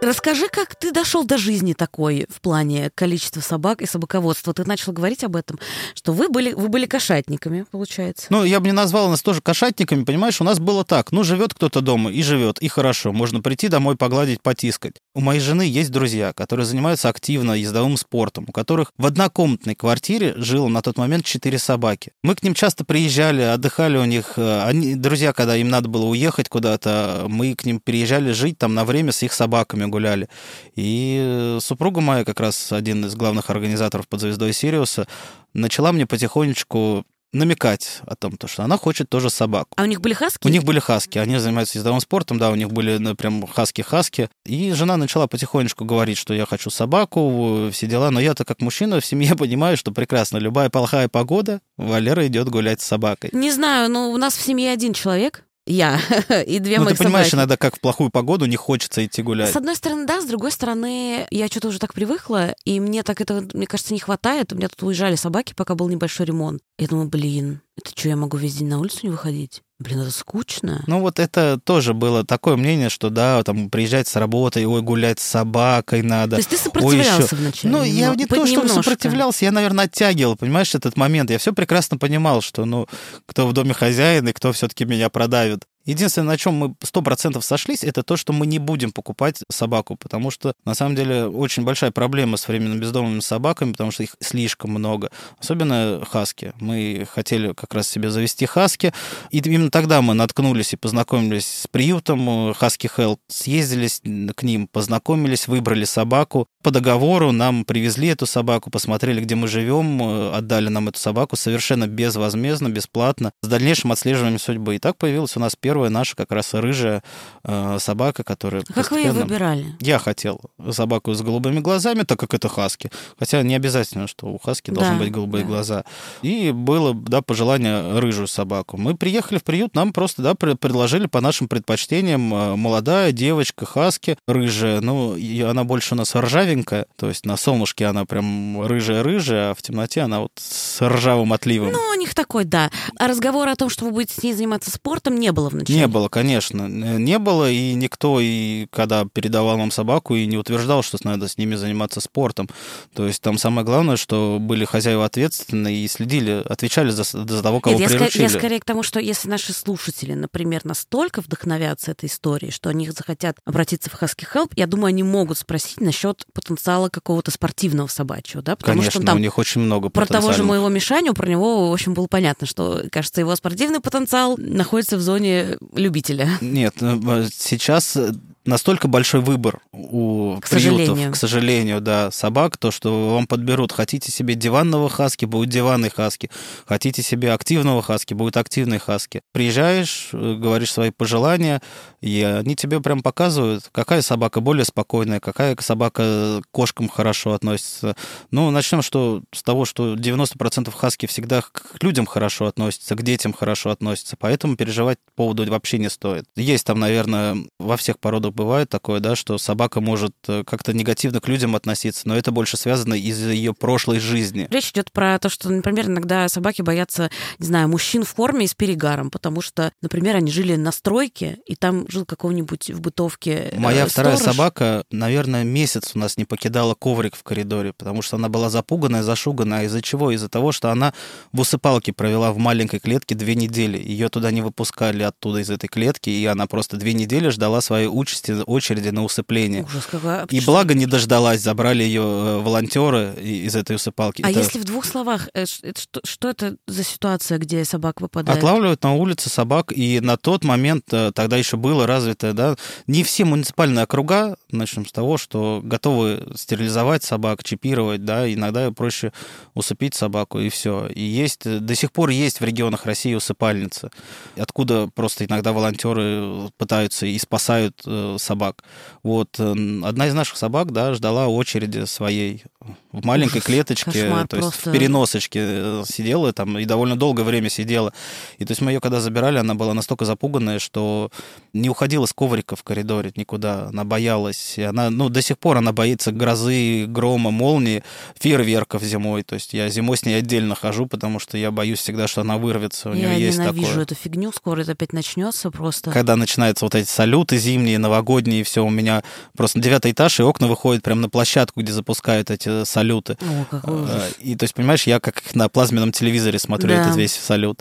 Расскажи, как ты дошел до жизни такой в плане количества собак и собаководства. Ты начал говорить об этом, что вы были, вы были кошатниками, получается. Ну, я бы не назвал нас тоже кошатниками, понимаешь, у нас было так. Ну, живет кто-то дома и живет, и хорошо. Можно прийти домой, погладить, потискать. У моей жены есть друзья, которые занимаются активно ездовым спортом, у которых в однокомнатной квартире жило на тот момент четыре собаки. Мы к ним часто приезжали, отдыхали у них. э, Они, друзья, когда им надо было уехать куда-то, мы к ним приезжали жить там на время с их собаками гуляли. И э, супруга моя, как раз один из главных организаторов под звездой Сириуса, начала мне потихонечку намекать о том, то, что она хочет тоже собаку. А у них были хаски? У них были хаски, они занимаются ездовым спортом, да, у них были ну, прям хаски-хаски. И жена начала потихонечку говорить, что я хочу собаку, все дела. Но я-то как мужчина в семье понимаю, что прекрасно, любая плохая погода, Валера идет гулять с собакой. Не знаю, но у нас в семье один человек, я, и две ну, моих ты понимаешь, собаки. иногда как в плохую погоду не хочется идти гулять. С одной стороны, да, с другой стороны, я что-то уже так привыкла, и мне так это, мне кажется, не хватает. У меня тут уезжали собаки, пока был небольшой ремонт. Я думаю, блин, это что, я могу весь день на улицу не выходить? Блин, это скучно. Ну вот это тоже было такое мнение, что да, там приезжать с работы, ой, гулять с собакой надо. То есть ты сопротивлялся ещё- вначале? Ну, я не то, что сопротивлялся, я, наверное, оттягивал, понимаешь, этот момент. Я все прекрасно понимал, что, ну, кто в доме хозяин и кто все-таки меня продавит. Единственное, на чем мы сто процентов сошлись, это то, что мы не будем покупать собаку, потому что, на самом деле, очень большая проблема с временно бездомными собаками, потому что их слишком много. Особенно хаски. Мы хотели как раз себе завести хаски, и именно тогда мы наткнулись и познакомились с приютом Хаски Хелп, съездились к ним, познакомились, выбрали собаку. По договору нам привезли эту собаку, посмотрели, где мы живем, э, отдали нам эту собаку совершенно безвозмездно, бесплатно, с дальнейшим отслеживанием судьбы. И так появилась у нас первая наша как раз рыжая э, собака, которая... Как вы ее постепенно- выбирали? Я хотел собаку с голубыми глазами, так как это хаски. Хотя не обязательно, что у хаски должны Да, быть голубые да. глаза. И было, да, пожелание рыжую собаку. Мы приехали в приют, нам просто, да, пр- предложили по нашим предпочтениям э, молодая девочка хаски, рыжая. Ну, и она больше у нас ржавенькая, то есть на солнышке она прям рыжая-рыжая, а в темноте она вот с ржавым отливом. Ну, у них такой, да. А разговора о том, что вы будете с ней заниматься спортом, не было вначале? Не было, конечно. Не было, и никто, и когда передавал нам собаку, и не утверждал, что надо с ними заниматься спортом. То есть там самое главное, что были хозяева ответственные и следили, отвечали за, за того, кого Нет, я, ска- приручили. я скорее к тому, что если наши слушатели, например, настолько вдохновятся этой историей, что они захотят обратиться в Husky Help, я думаю, они могут спросить насчет потенциала какого-то спортивного собачьего, да? Потому Конечно, что там у них очень много про того же моего Мишаню, про него, в общем, было понятно, что, кажется, его спортивный потенциал находится в зоне любителя. Нет, э, сейчас э, настолько большой выбор у К приютов, сожалению. к сожалению, да, собак, то, что вам подберут. Хотите себе диванного хаски, будет диванный хаски. Хотите себе активного хаски, будет активный хаски. Приезжаешь, э, говоришь свои пожелания, и они тебе прям показывают, какая собака более спокойная, какая собака к кошкам хорошо относится. Ну, начнем что, с того, что 90% хаски всегда к людям хорошо относятся, к детям хорошо относятся, поэтому переживать по поводу вообще не стоит. Есть там, наверное, во всех породах бывает такое, да, что собака может э, как-то негативно к людям относиться, но это больше связано из-за ее прошлой жизни. Речь идет про то, что, например, иногда собаки боятся, не знаю, мужчин в форме и с перегаром, потому что, например, они жили на стройке, и там жил какого-нибудь в бытовке э, Моя вторая сторож. собака, наверное, месяц у нас не покидала коврик в коридоре, потому что она была запуганная, зашуганная. Из-за чего? Из-за того, что она в усыпалке провела в маленькой клетке две недели. Ее туда не выпускали оттуда, из этой клетки, и она просто две недели ждала своей участи августе очереди на усыпление. Ужас, какая... И благо не дождалась, забрали ее э, волонтеры из этой усыпалки. А это... если в двух словах, э, что, что это за ситуация, где собак выпадает? Отлавливают на улице собак, и на тот момент э, тогда еще было развито, да, не все муниципальные округа, начнем с того, что готовы стерилизовать собак, чипировать, да, иногда проще усыпить собаку, и все. И есть, до сих пор есть в регионах России усыпальницы, откуда просто иногда волонтеры пытаются и спасают э, собак. Вот одна из наших собак, да, ждала очереди своей в маленькой Ужас, клеточке, кошмар, то есть просто. в переносочке э, сидела там и довольно долгое время сидела. И то есть мы ее когда забирали, она была настолько запуганная, что не уходила с коврика в коридоре никуда, она боялась. И она, ну, до сих пор она боится грозы, грома, молнии, фейерверков зимой. То есть я зимой с ней отдельно хожу, потому что я боюсь всегда, что она вырвется. У я нее есть ненавижу такое. эту фигню, скоро это опять начнется просто. Когда начинаются вот эти салюты зимние, новогодние, все у меня просто девятый этаж, и окна выходят прямо на площадку, где запускают эти салюты. О, какой ужас. Э, И то есть, понимаешь, я как на плазменном телевизоре смотрю Да. этот весь салют.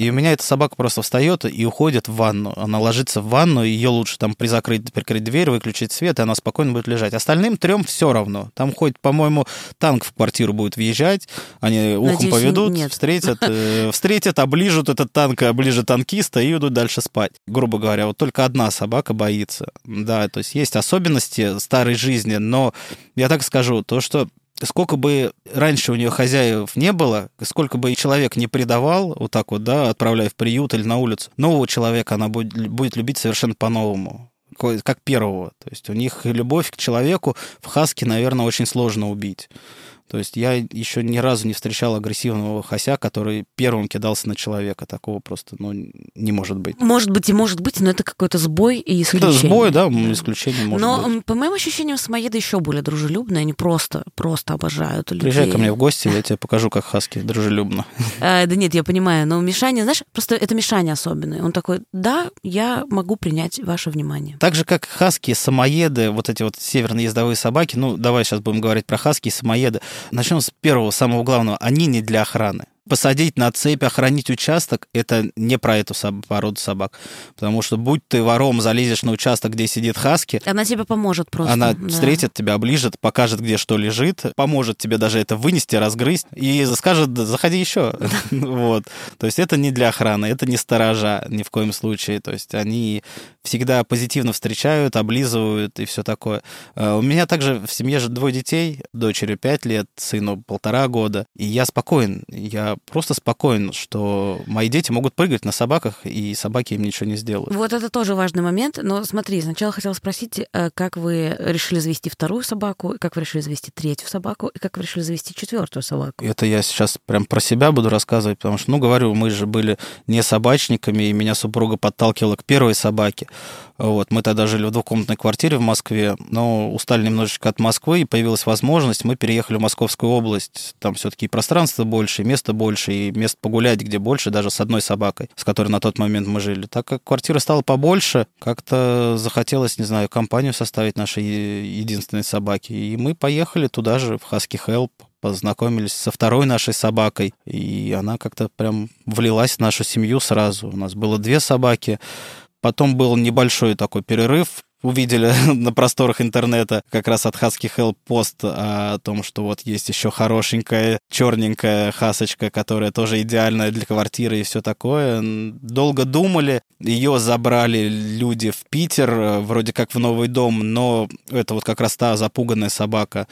И у меня эта собака просто встает и уходит в ванну. Она ложится в ванну, ее лучше там призакрыть, прикрыть дверь, выключить свет, и она спокойно будет лежать. Остальным трем все равно. Там хоть, по-моему, танк в квартиру будет въезжать, они ухом Надеюсь, поведут, нет. встретят, э, встретят, оближут этот танк, оближут танкиста и идут дальше спать. Грубо говоря, вот только одна собака боится. Да, то есть есть особенности старой жизни, но я так скажу, то, что сколько бы раньше у нее хозяев не было, сколько бы человек не предавал, вот так вот, да, отправляя в приют или на улицу, нового человека она будет, будет любить совершенно по-новому как первого. То есть у них любовь к человеку в хаске, наверное, очень сложно убить. То есть я еще ни разу не встречал агрессивного хася, который первым кидался на человека. Такого просто ну, не может быть. Может быть и может быть, но это какой-то сбой и Это исключение. сбой, да, исключение может Но, быть. м, по моим ощущениям, самоеды еще более дружелюбные, они просто, просто обожают людей. Приезжай ко мне в гости, я тебе покажу, как хаски дружелюбно. А, да нет, я понимаю, но Мишаня, знаешь, просто это Мишаня особенный. Он такой, да, я могу принять ваше внимание. Так же, как хаски, самоеды, вот эти вот северные ездовые собаки, ну, давай сейчас будем говорить про хаски и самоеды. Начнем с первого, самого главного. Они не для охраны. Посадить на цепь, охранить участок – это не про эту соб- породу собак. Потому что будь ты вором, залезешь на участок, где сидит хаски, Она тебе поможет просто. она да. встретит тебя, оближет, покажет, где что лежит, поможет тебе даже это вынести, разгрызть и скажет, «Да заходи еще. Вот. То есть это не для охраны, это не сторожа ни в коем случае. То есть они всегда позитивно встречают, облизывают и все такое. Э, У меня также в семье же двое детей, дочери 5 лет, сыну полтора года. И я спокоен, я просто спокоен, что мои дети могут прыгать на собаках, и собаки им ничего не сделают. Вот это тоже важный момент. Но смотри, сначала хотела спросить, э, как вы решили завести вторую собаку, как вы решили завести третью собаку, и как вы решили завести четвертую собаку. Это я сейчас прям про себя буду рассказывать, потому что, ну, говорю, мы же были не собачниками, и меня супруга подталкивала к первой собаке. Вот, мы тогда жили в двухкомнатной квартире в Москве, но устали немножечко от Москвы, и появилась возможность, мы переехали в Московскую область. Там все-таки и пространство больше, и место больше, и мест погулять где больше, даже с одной собакой, с которой на тот момент мы жили. Так как квартира стала побольше, как-то захотелось, не знаю, компанию составить нашей единственной собаки. И мы поехали туда же, в Husky Help, познакомились со второй нашей собакой, и она как-то прям влилась в нашу семью сразу. У нас было две собаки, потом был небольшой такой перерыв, увидели на просторах интернета как раз от Husky Help пост о том, что вот есть еще хорошенькая черненькая хасочка, которая тоже идеальная для квартиры и все такое. Долго думали, ее забрали люди в Питер, э, вроде как в новый дом, но это вот как раз та запуганная собака.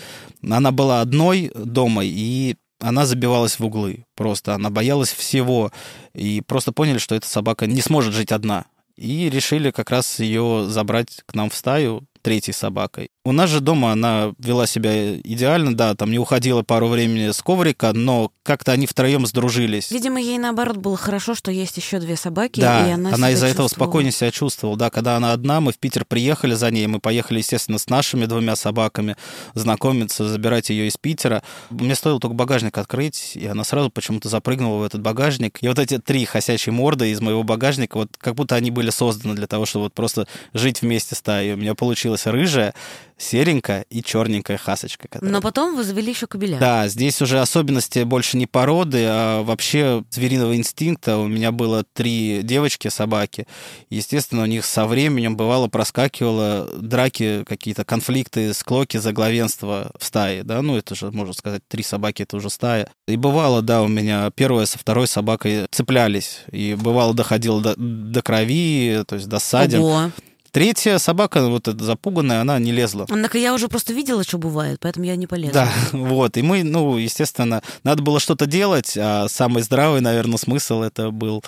Она была одной дома, и она забивалась в углы. Просто она боялась всего. И просто поняли, что эта собака не сможет жить одна. И решили как раз ее забрать к нам в стаю третьей собакой. У нас же дома она вела себя идеально, да, там не уходила пару времени с коврика, но как-то они втроем сдружились. Видимо, ей наоборот было хорошо, что есть еще две собаки, Да, и она, она, из-за этого спокойнее себя чувствовала. Да, когда она одна, мы в Питер приехали за ней, мы поехали, естественно, с нашими двумя собаками знакомиться, забирать ее из Питера. Мне стоило только багажник открыть, и она сразу почему-то запрыгнула в этот багажник. И вот эти три хосячие морды из моего багажника, вот как будто они были созданы для того, чтобы вот просто жить вместе стаей. У меня получилась рыжая, серенькая и черненькая хасочка. Которая... Но потом вы завели еще кобеля. Да, здесь уже особенности больше не породы, а вообще звериного инстинкта. У меня было три девочки, собаки. Естественно, у них со временем бывало проскакивало драки, какие-то конфликты, склоки за главенство в стае, да, ну это же, можно сказать, три собаки, это уже стая. И бывало, да, у меня первая со второй собакой цеплялись, и бывало доходило до, до крови, то есть до ссадин. Ого. Третья собака, вот эта запуганная, она не лезла. Однако я уже просто видела, что бывает, поэтому я не полезла. Да, вот. И мы, ну, естественно, надо было что-то делать, а самый здравый, наверное, смысл это был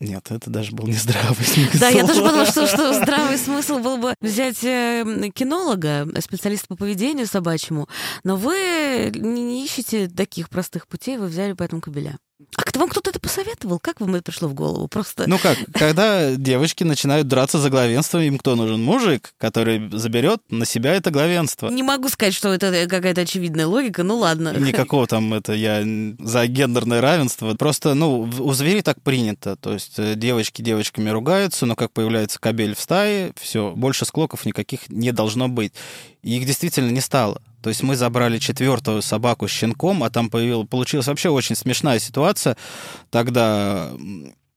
нет, это даже был не здравый смысл. Да, я тоже подумала, что, что здравый смысл был бы взять э, кинолога, специалиста по поведению собачьему, но вы не, не ищете таких простых путей, вы взяли поэтому кобеля. А к вам кто-то это посоветовал? Как вам это пришло в голову? Просто... Ну как, когда девочки начинают драться за главенство, им кто нужен? Мужик, который заберет на себя это главенство. Не могу сказать, что это какая-то очевидная логика, ну ладно. Никакого там это я за гендерное равенство. Просто, ну, у зверей так принято. То есть э, девочки девочками ругаются, но как появляется кабель в стае, все, больше склоков никаких не должно быть. И их действительно не стало. То есть мы забрали четвертую собаку с щенком, а там появилась, получилась вообще очень смешная ситуация. Тогда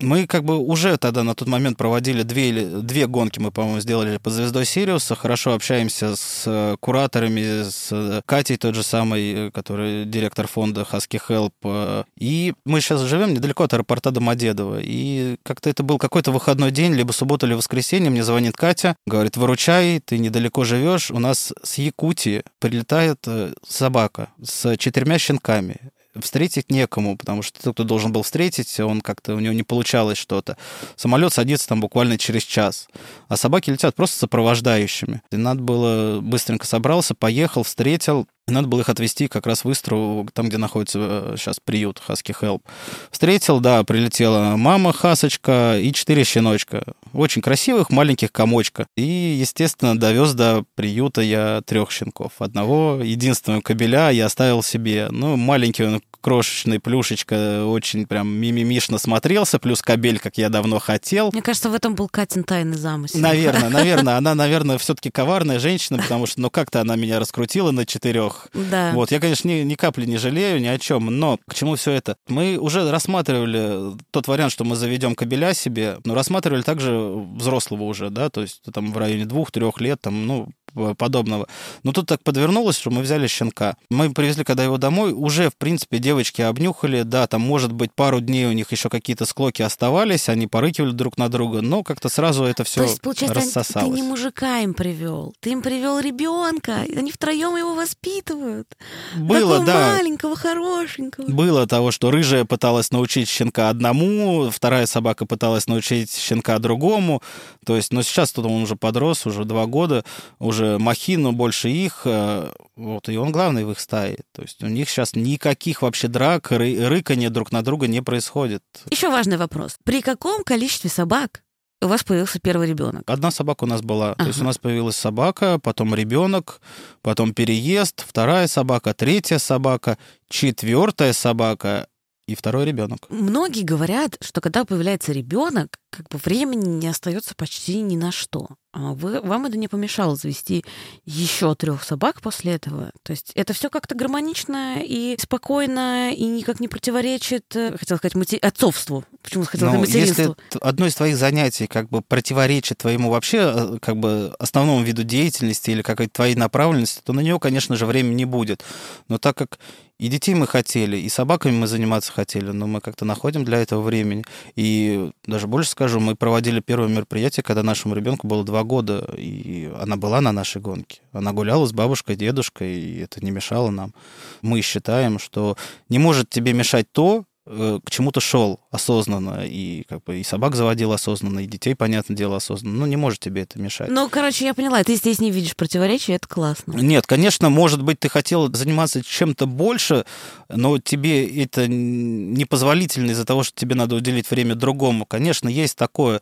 мы как бы уже тогда на тот момент проводили две, или, две гонки, мы, по-моему, сделали под звездой Сириуса, хорошо общаемся с э, кураторами, с Катей, тот же самый, э, который директор фонда Husky Help. Э, и мы сейчас живем недалеко от аэропорта Домодедово. И как-то это был какой-то выходной день, либо суббота, либо воскресенье, мне звонит Катя, говорит, выручай, ты недалеко живешь, у нас с Якутии прилетает собака с четырьмя щенками встретить некому, потому что тот, кто должен был встретить, он как-то у него не получалось что-то. Самолет садится там буквально через час, а собаки летят просто сопровождающими. И надо было быстренько собрался, поехал, встретил, надо было их отвезти как раз в Истру, там, где находится сейчас э, приют Husky Help. Встретил, да, прилетела мама Хасочка и четыре щеночка. Очень красивых, маленьких комочка. И, естественно, довез до приюта я трех щенков. Одного, единственного кобеля я оставил себе. Ну, маленький он крошечный, плюшечка, очень прям мимимишно смотрелся, плюс кабель, как я давно хотел. Мне кажется, в этом был Катин тайный замысел. Наверное, наверное. Она, наверное, все-таки коварная женщина, потому что, ну, как-то она меня раскрутила на четырех. Да. Вот, я, конечно, ни, ни капли не жалею ни о чем, но к чему все это? Мы уже рассматривали тот вариант, что мы заведем кабеля себе, но рассматривали также взрослого уже, да, то есть там в районе двух-трех лет, там, ну, подобного. Но тут так подвернулось, что мы взяли щенка. Мы привезли, когда его домой, уже, в принципе, девочки обнюхали, да, там, может быть, пару дней у них еще какие-то склоки оставались, они порыкивали друг на друга, но как-то сразу это все То есть, получается, рассосалось. ты не мужика им привел, ты им привел ребенка, они втроем его воспитывают. Было, Такого да. маленького, хорошенького. Было того, что рыжая пыталась научить щенка одному, вторая собака пыталась научить щенка другому. То есть, но сейчас тут он уже подрос, уже два года, уже махину больше их, э, вот, и он главный в их стае. То есть у них сейчас никаких вообще драк, ры, рыкания друг на друга не происходит. Еще важный вопрос. При каком количестве собак у вас появился первый ребенок? Одна собака у нас была. Ага. То есть у нас появилась собака, потом ребенок, потом переезд, вторая собака, третья собака, четвертая собака и второй ребенок. Многие говорят, что когда появляется ребенок, как бы времени не остается почти ни на что. А вы, вам это не помешало завести еще трех собак после этого? То есть это все как-то гармонично и спокойно, и никак не противоречит, э, хотел сказать, мати... отцовству. Почему хотел сказать материнству? Если одно из твоих занятий как бы противоречит твоему вообще э, как бы основному виду деятельности или какой-то твоей направленности, то на него, конечно же, времени не будет. Но так как и детей мы хотели, и собаками мы заниматься хотели, но мы как-то находим для этого времени. И даже больше скажу, мы проводили первое мероприятие, когда нашему ребенку было два года, и она была на нашей гонке. Она гуляла с бабушкой, дедушкой, и это не мешало нам. Мы считаем, что не может тебе мешать то, Э, к чему-то шел осознанно, и как бы и собак заводил осознанно, и детей, понятное дело, осознанно. Ну, не может тебе это мешать. Ну, короче, я поняла, ты здесь не видишь противоречия, это классно. Нет, конечно, может быть, ты хотел заниматься чем-то больше, но тебе это непозволительно из-за того, что тебе надо уделить время другому. Конечно, есть такое,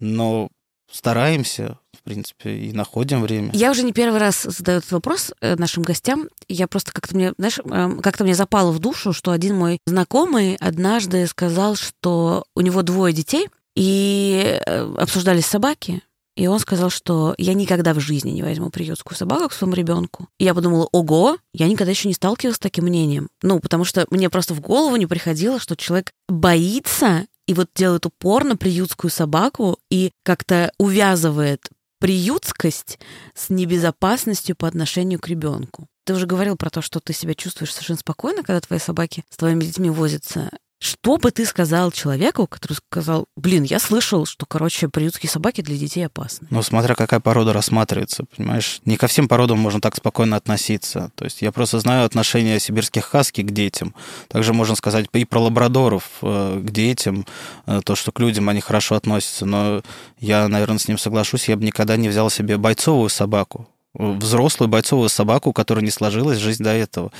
но стараемся, в принципе, и находим время. Я уже не первый раз задаю этот вопрос э, нашим гостям. Я просто как-то мне, знаешь, эм, как-то мне запало в душу, что один мой знакомый однажды сказал, что у него двое детей, и э, обсуждались собаки, и он сказал, что я никогда в жизни не возьму приютскую собаку к своему ребенку. И я подумала, ого, я никогда еще не сталкивалась с таким мнением. Ну, потому что мне просто в голову не приходило, что человек боится и вот делает упор на приютскую собаку и как-то увязывает приютскость с небезопасностью по отношению к ребенку. Ты уже говорил про то, что ты себя чувствуешь совершенно спокойно, когда твои собаки с твоими детьми возятся. Что бы ты сказал человеку, который сказал, блин, я слышал, что, короче, приютские собаки для детей опасны? Ну, смотря какая порода рассматривается, понимаешь? Не ко всем породам можно так спокойно относиться. То есть я просто знаю отношение сибирских хаски к детям. Также можно сказать и про лабрадоров э, к детям, э, то, что к людям они хорошо относятся. Но я, наверное, с ним соглашусь, я бы никогда не взял себе бойцовую собаку взрослую бойцовую собаку, у которой не сложилась жизнь до этого.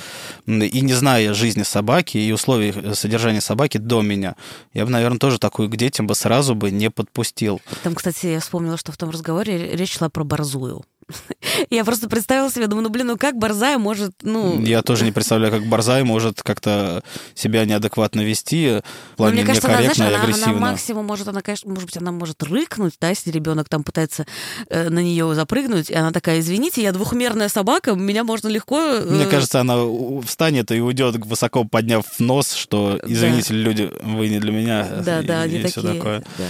И не зная жизни собаки и условий содержания собаки до меня, я бы, наверное, тоже такую к детям бы сразу бы не подпустил. Там, кстати, я вспомнила, что в том разговоре речь шла про борзую. Я просто представила себе, думаю, ну, блин, ну как Борзая может, ну... Я тоже не представляю, как Борзая может как-то себя неадекватно вести, в плане ну, мне кажется, она, знаешь, и. Она, она максимум может, она, конечно, может быть, она может рыкнуть, да, если ребенок там пытается э, на нее запрыгнуть, и она такая, извините, я двухмерная собака, меня можно легко... Э... Мне кажется, она встанет и уйдет, высоко подняв нос, что, извините, да. люди, вы не для меня. Да, и, да, и они такие. Такое. Да.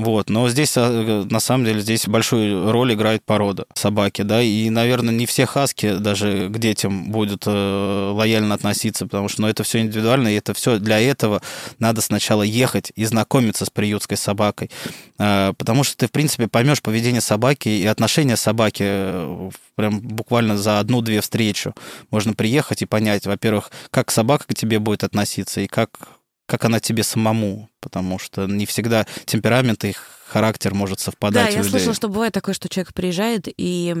Вот. Но здесь, а, на самом деле, здесь большую роль играет порода собаки, да, и, наверное, не все хаски даже к детям будут э, лояльно относиться, потому что, ну, это все индивидуально, и это все для этого надо сначала ехать и знакомиться с приютской собакой, э, потому что ты, в принципе, поймешь поведение собаки и отношения собаки э, прям буквально за одну-две встречи. Можно приехать и понять, во-первых, как собака к тебе будет относиться и как как она тебе самому, потому что не всегда темперамент и характер может совпадать. Да, я людей. слышала, что бывает такое, что человек приезжает и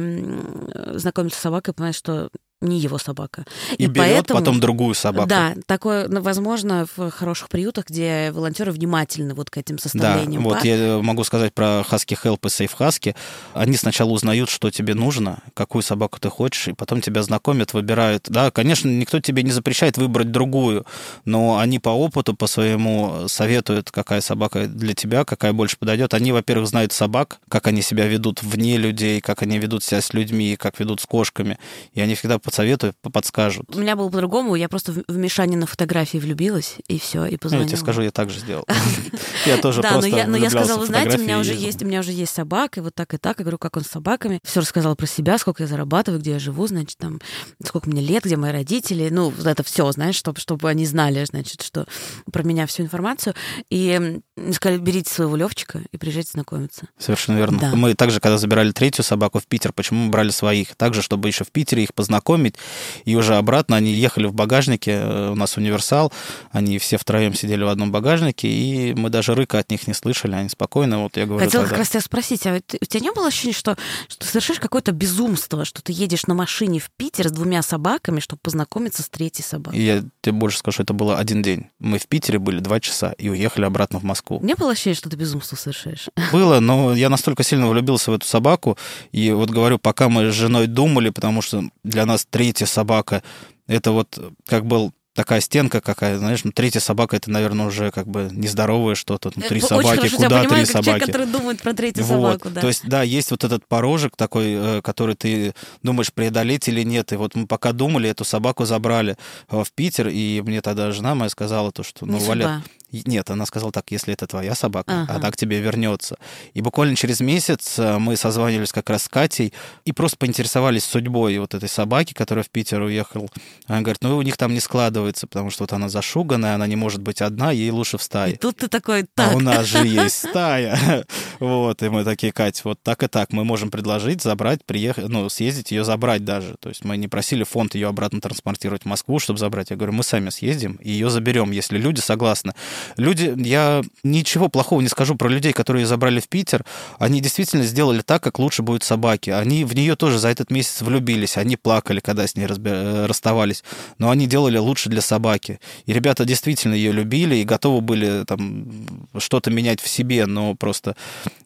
знакомится с собакой, понимает, что не его собака. И, и берет поэтому, потом другую собаку. Да, такое ну, возможно в хороших приютах, где волонтеры внимательны вот к этим составлениям. Да, вот я могу сказать про Husky Help и Safe Husky. Они сначала узнают, что тебе нужно, какую собаку ты хочешь, и потом тебя знакомят, выбирают. Да, конечно, никто тебе не запрещает выбрать другую, но они по опыту, по своему советуют, какая собака для тебя, какая больше подойдет. Они, во-первых, знают собак, как они себя ведут вне людей, как они ведут себя с людьми, как ведут с кошками. И они всегда подсоветуют, подскажут. У меня было по-другому, я просто в Мишанина фотографии влюбилась, и все, и позвонила. Я тебе скажу, я так же сделал. Я тоже Да, просто но я сказала, знаете, у меня уже есть, у меня уже есть собака, и вот так и так, я говорю, как он с собаками. Все рассказала про себя, сколько я зарабатываю, где я живу, значит, там, сколько мне лет, где мои родители, ну, это все, знаешь, чтобы, чтобы они знали, значит, что про меня всю информацию. И сказали, берите своего Левчика и приезжайте знакомиться. Совершенно верно. Мы также, когда забирали третью собаку в Питер, почему мы брали своих? Также, чтобы еще в Питере их познакомить, познакомить. И уже обратно они ехали в багажнике, э, у нас универсал, они все втроем сидели в одном багажнике, и мы даже рыка от них не слышали, они спокойно, вот я говорю... Хотела тогда... как раз тебя спросить, а у тебя не было ощущения, что, что ты совершаешь какое-то безумство, что ты едешь на машине в Питер с двумя собаками, чтобы познакомиться с третьей собакой? Я тебе больше скажу, это было один день. Мы в Питере были два часа и уехали обратно в Москву. Не было ощущения, что ты безумство совершаешь? Было, но я настолько сильно влюбился в эту собаку, и вот говорю, пока мы с женой думали, потому что для нас третья собака, это вот как был такая стенка какая, знаешь, ну, третья собака это, наверное, уже как бы нездоровое что-то. Ну, три Очень собаки, хорошо, куда я понимаю, три собаки? Человек, который думает про третью вот. собаку, да. То есть, да, есть вот этот порожек такой, э, который ты думаешь, преодолеть или нет. И вот мы пока думали, эту собаку забрали э, в Питер, и мне тогда жена моя сказала то, что, ну, Валя, нет, она сказала так, если это твоя собака, ага. она к тебе вернется. И буквально через месяц э, мы созванивались как раз с Катей и просто поинтересовались судьбой вот этой собаки, которая в Питер уехала. Она говорит, ну у них там не складывается, потому что вот она зашуганная, она не может быть одна, ей лучше в стае. И тут ты такой, так. А у нас же есть стая. Вот, и мы такие, Катя, вот так и так, мы можем предложить забрать, приехать, ну, съездить ее забрать даже. То есть мы не просили фонд ее обратно транспортировать в Москву, чтобы забрать. Я говорю, мы сами съездим и ее заберем, если люди согласны. Люди, я ничего плохого не скажу про людей, которые забрали в Питер. Они действительно сделали так, как лучше будет собаки. Они в нее тоже за этот месяц влюбились. Они плакали, когда с ней разбе... Э, расставались. Но они делали лучше для собаки. И ребята действительно ее любили и готовы были там что-то менять в себе, но просто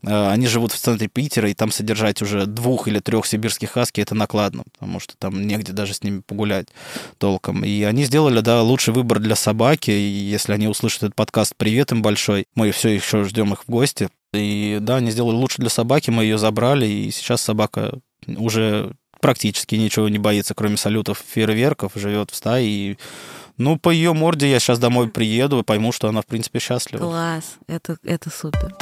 э, они живут в центре Питера, и там содержать уже двух или трех сибирских хаски это накладно, потому что там негде даже с ними погулять толком. И они сделали, да, лучший выбор для собаки, и если они услышат этот подкаст, привет им большой, мы все еще ждем их в гости. И да, они сделали лучше для собаки, мы ее забрали, и сейчас собака уже практически ничего не боится, кроме салютов фейерверков, живет в стае и ну, по ее морде я сейчас домой приеду и пойму, что она, в принципе, счастлива. Класс, это, это супер.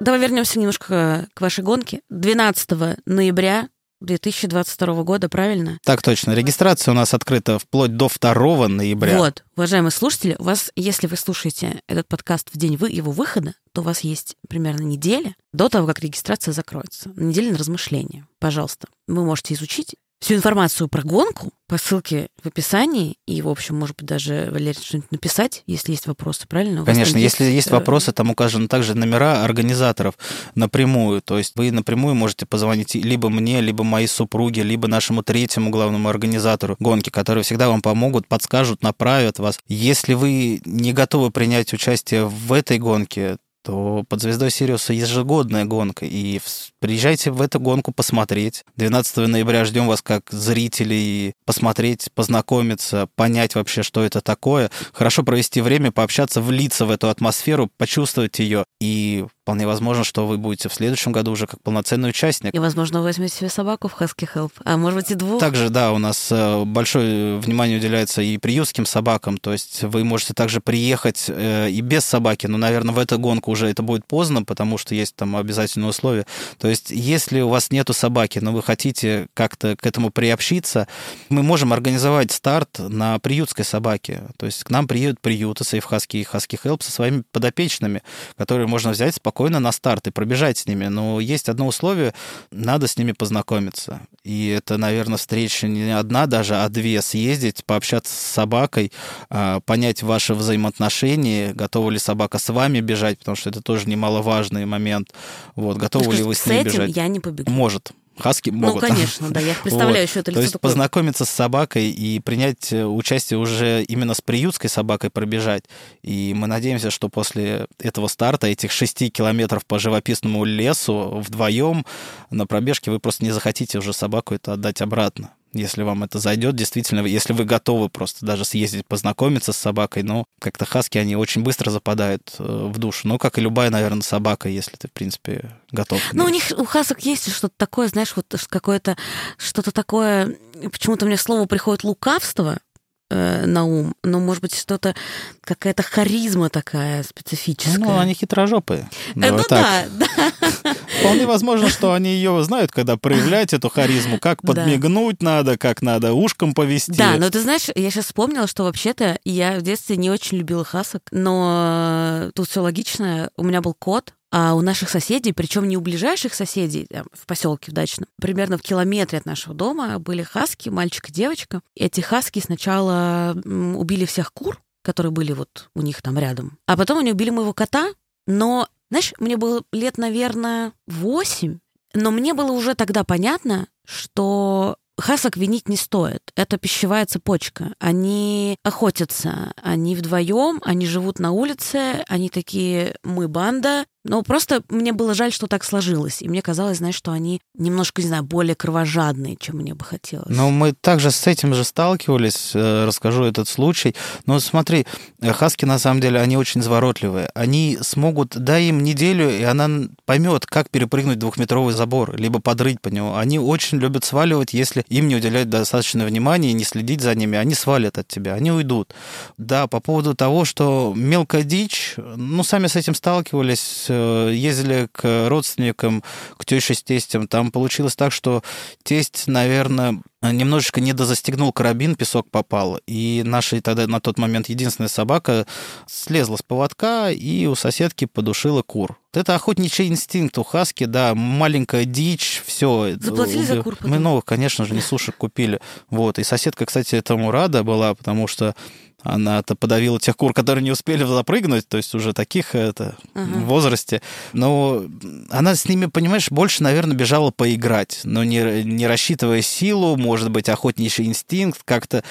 Давай вернемся немножко к вашей гонке. 12 ноября 2022 года, правильно? Так точно. Регистрация у нас открыта вплоть до 2 ноября. Вот, уважаемые слушатели, у вас, если вы слушаете этот подкаст в день его выхода, то у вас есть примерно неделя до того, как регистрация закроется. Неделя на размышления. Пожалуйста, вы можете изучить всю информацию про гонку по ссылке в описании. И, в общем, может быть, даже, Валерий, что-нибудь написать, если есть вопросы, правильно? Конечно, если есть э, вопросы, там указаны также номера организаторов напрямую. То есть вы напрямую можете позвонить либо мне, либо моей супруге, либо нашему третьему главному организатору гонки, которые всегда вам помогут, подскажут, направят вас. Если вы не готовы принять участие в этой гонке, то под звездой Сириуса ежегодная гонка, и приезжайте в эту гонку посмотреть. 12 ноября ждем вас как зрителей, посмотреть, познакомиться, понять вообще, что это такое, хорошо провести время, пообщаться, влиться в эту атмосферу, почувствовать ее, и вполне возможно, что вы будете в следующем году уже как полноценный участник. И, возможно, вы возьмете себе собаку в Husky Help, а может быть и двух. Также, да, у нас э, большое внимание уделяется и приютским собакам, то есть вы можете также приехать э, и без собаки, но, наверное, в эту гонку уже это будет поздно, потому что есть там обязательные условия. То есть если у вас нету собаки, но вы хотите как-то к этому приобщиться, мы можем организовать старт на приютской собаке. То есть к нам приедут приюты, Safe Husky и Husky Help со своими подопечными, которые можно взять спокойно спокойно на старт и пробежать с ними. Но есть одно условие, надо с ними познакомиться. И это, наверное, встреча не одна даже, а две. Съездить, пообщаться с собакой, а, понять ваши взаимоотношения, готова ли собака с вами бежать, потому что это тоже немаловажный момент. Вот, готовы ли вы с ней бежать? я не побегу. Может. Хаски ну, могут. Ну, конечно, да, я представляю вот. еще это лицо То есть такое. познакомиться с собакой и принять э, участие уже именно с приютской собакой пробежать. И мы надеемся, что после этого старта, этих шести километров по живописному лесу вдвоем на пробежке вы просто не захотите уже собаку это отдать обратно если вам это зайдет, действительно, если вы готовы просто даже съездить, познакомиться с собакой, но как-то хаски, они очень быстро западают э, в душу. Ну, как и любая, наверное, собака, если ты, в принципе, готов. Ну, у них, у хасок есть что-то такое, знаешь, вот какое-то, что-то такое, почему-то мне слово приходит лукавство, э, на ум, но, может быть, что-то, какая-то харизма такая специфическая. Ну, они хитрожопые. Э, ну да, да. Вполне возможно, что они ее знают, когда проявлять эту харизму, как подмигнуть да. надо, как надо ушком повести. Да, но ты знаешь, я сейчас вспомнила, что вообще-то я в детстве не очень любила хасок, но тут все логично. У меня был кот, а у наших соседей, причем не у ближайших соседей там, в поселке в дачном, примерно в километре от нашего дома были хаски, мальчик и девочка. Эти хаски сначала убили всех кур, которые были вот у них там рядом, а потом они убили моего кота, но, знаешь, мне было лет, наверное, восемь, но мне было уже тогда понятно, что Хасок винить не стоит. Это пищевая цепочка. Они охотятся, они вдвоем, они живут на улице, они такие, мы банда, но просто мне было жаль, что так сложилось. И мне казалось, знаешь, что они немножко, не знаю, более кровожадные, чем мне бы хотелось. Но мы также с этим же сталкивались, э, расскажу этот случай. Но смотри, э, хаски на самом деле, они очень изворотливые. Они смогут, дай им неделю, и она поймет, как перепрыгнуть двухметровый забор, либо подрыть по нему. Они очень любят сваливать, если им не уделять достаточно внимания и не следить за ними. Они свалят от тебя, они уйдут. Да, по поводу того, что мелкая дичь, ну, сами с этим сталкивались, Э, ездили к родственникам, к теще с тестем. Там получилось так, что тесть, наверное, немножечко не дозастегнул карабин, песок попал, и наша тогда на тот момент единственная собака слезла с поводка и у соседки подушила кур. Это охотничий инстинкт у хаски, да, маленькая дичь, все. Заплатили за кур потом? Мы новых, конечно же, не сушек купили. Вот, и соседка, кстати, этому рада была, потому что она-то подавила тех кур, которые не успели запрыгнуть, то есть уже таких это, ага. в возрасте. Но она с ними, понимаешь, больше, наверное, бежала поиграть, но не, не рассчитывая силу, может быть, охотничий инстинкт как-то.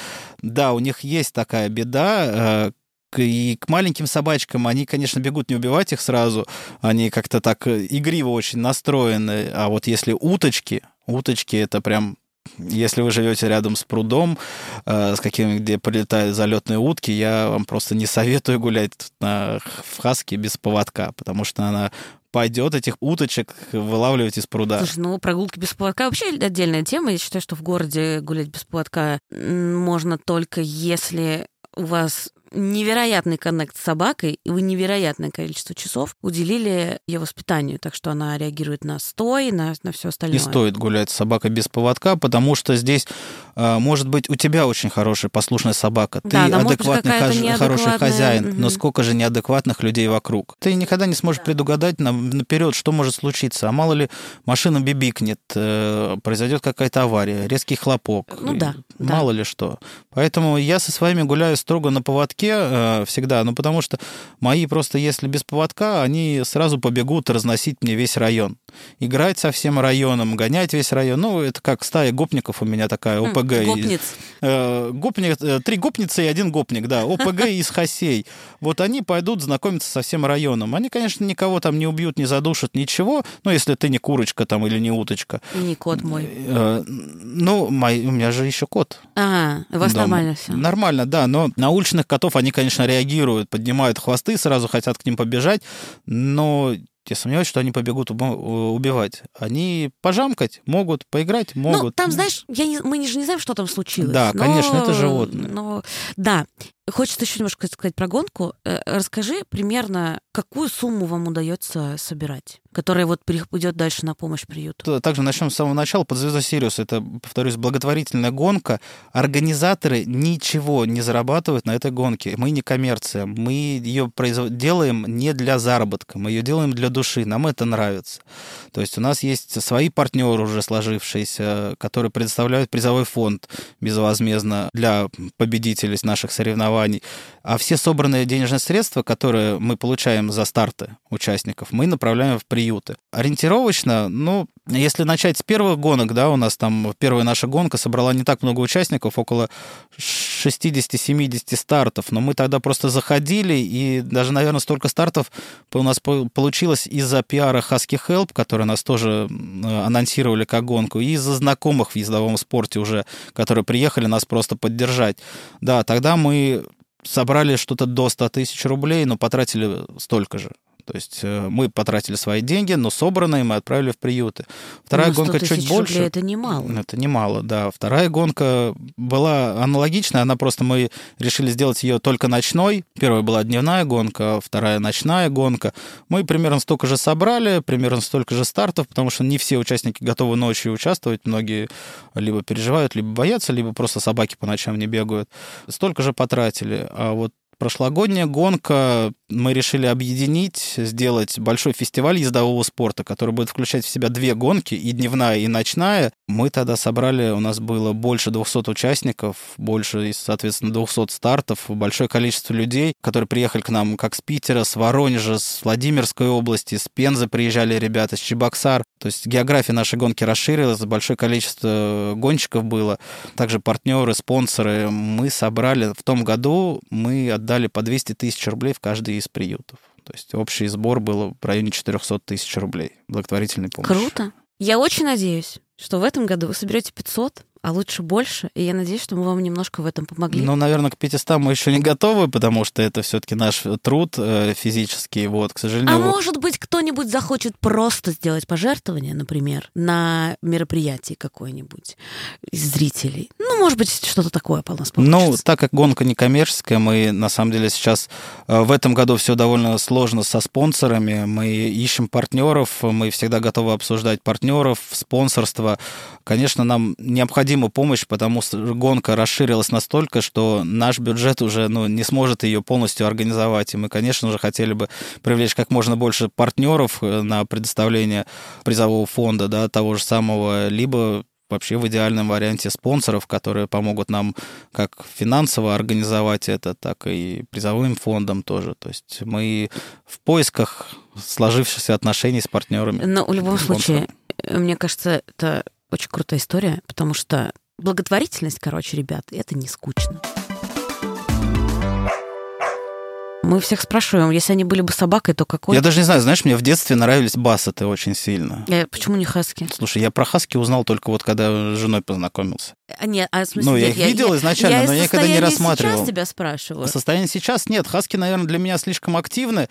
Да, у них есть такая беда, э, и к маленьким собачкам, они, конечно, бегут не убивать их сразу, они как-то так игриво очень настроены, а вот если уточки, уточки это прям если вы живете рядом с прудом, э, с каким, где прилетают залетные утки, я вам просто не советую гулять на, в хаске без поводка, потому что она пойдет этих уточек вылавливать из пруда. Слушай, ну прогулки без поводка вообще отдельная тема. Я считаю, что в городе гулять без поводка можно только если у вас невероятный коннект с собакой, и вы невероятное количество часов уделили ее воспитанию, так что она реагирует на стой, на, на все остальное. Не стоит гулять с собакой без поводка, потому что здесь, э, может быть, у тебя очень хорошая послушная собака, ты Да, да, адекватный, хож- хороший хозяин, но мгм. сколько же неадекватных людей вокруг. Ты никогда не сможешь предугадать на- наперед, что может случиться. А мало ли машина бибикнет, э, произойдет какая-то авария, резкий хлопок. Ну да, да. Мало ли что. Поэтому я со своими гуляю строго на поводке э, всегда, ну потому что мои просто, если без поводка, они сразу побегут разносить мне весь район. Играть со всем районом, гонять весь район. Ну, это как стая гопников у меня такая, М, ОПГ. Гопниц. Э, гопник, э, три гопницы и один гопник, да, ОПГ из Хасей. Вот они пойдут знакомиться со всем районом. Они, конечно, никого там не убьют, не задушат, ничего, ну, если ты не курочка там или не уточка. И не кот мой. Э, Ну, мой- у меня же еще кот. А, у вас дома. Нормально все. Нормально, да, но на уличных котов они, конечно, реагируют, поднимают хвосты, сразу хотят к ним побежать, но я сомневаюсь, что они побегут убивать. Они пожамкать могут, поиграть могут. Ну, там, знаешь, я не- мы же не знаем, что там случилось. Да, но- конечно, это животные. Но, да. Хочется еще немножко сказать про гонку. Э, Расскажи примерно, какую сумму вам удается собирать, которая вот идет дальше на помощь приюту. Также начнем с самого начала. Под звездой Сириус это, повторюсь, благотворительная гонка. Организаторы ничего не зарабатывают на этой гонке. Мы не коммерция. Мы ее производ- делаем не для заработка. Мы ее делаем для души. Нам это нравится. То есть у нас есть свои партнеры уже сложившиеся, которые предоставляют призовой фонд безвозмездно для победителей наших соревнований. А все собранные денежные средства, которые мы получаем за старты участников, мы направляем в приюты. Ориентировочно, ну, если начать с первых гонок, да, у нас там первая наша гонка собрала не так много участников, около 60-70 стартов, но мы тогда просто заходили, и даже, наверное, столько стартов у нас по- получилось из-за пиара Husky Help, которые нас тоже м, анонсировали как гонку, и из-за знакомых в ездовом спорте уже, которые приехали нас просто поддержать. Да, тогда мы собрали что-то до 100 тысяч рублей, но потратили столько же. То есть э, мы потратили свои деньги, но собранные мы отправили в приюты. Вторая Ну, 100 гонка чуть больше. это немало. Это немало, да. Вторая гонка была аналогичная, она просто мы решили сделать ее только ночной. Первая была дневная гонка, вторая ночная гонка. Мы примерно столько же собрали, примерно столько же стартов, потому что не все участники готовы ночью участвовать. Многие либо переживают, либо боятся, либо просто собаки по ночам не бегают. Столько же потратили. А вот прошлогодняя гонка мы решили объединить, сделать большой фестиваль ездового спорта, который будет включать в себя две гонки, и дневная, и ночная. Мы тогда собрали, у нас было больше 200 участников, больше, соответственно, 200 стартов, большое количество людей, которые приехали к нам как с Питера, с Воронежа, с Владимирской области, с Пензы приезжали ребята, с Чебоксар. То есть география нашей гонки расширилась, большое количество гонщиков было, также партнеры, спонсоры. Мы собрали, в том году мы отдали по 200 тысяч рублей в каждый из приютов. То есть общий сбор был в районе 400 тысяч рублей благотворительной помощи. Круто. Я очень надеюсь, что в этом году вы соберете 500, а лучше больше. И я надеюсь, что мы вам немножко в этом помогли. Ну, наверное, к 500 мы еще не готовы, потому что это все-таки наш труд э, физический. Вот, к сожалению. А вот- может быть, кто-нибудь захочет просто сделать пожертвование, например, на мероприятии какое-нибудь из зрителей. Ну, может быть, что-то такое по нас Ну, получится. так как гонка не коммерческая, мы на самом деле сейчас э, в этом году все довольно сложно со спонсорами. Мы ищем партнеров, мы всегда готовы обсуждать партнеров, спонсорство. Конечно, нам необходима помощь, потому что гонка расширилась настолько, что наш бюджет уже ну, не сможет ее полностью организовать. И мы, конечно же, хотели бы привлечь как можно больше партнеров э, на предоставление призового фонда, да, того же самого, либо вообще в идеальном варианте спонсоров, которые помогут нам как финансово организовать это, так и призовым фондом тоже. То есть мы в поисках сложившихся отношений с партнерами. Но в любом спонсорами. случае, э, мне кажется, это очень крутая история, потому что благотворительность, короче, ребят, это не скучно. Мы всех спрашиваем, если они были бы собакой, то какой? Я даже не знаю, знаешь, мне в детстве нравились бассеты очень сильно. Э, почему не хаски? Слушай, я про хаски узнал только вот когда с женой познакомился. А, нет, а в смысле, Ну, я их видел изначально, я но я никогда не рассматривал. сейчас тебя спрашиваю. Состояние сейчас нет. Хаски, наверное, для меня слишком активны.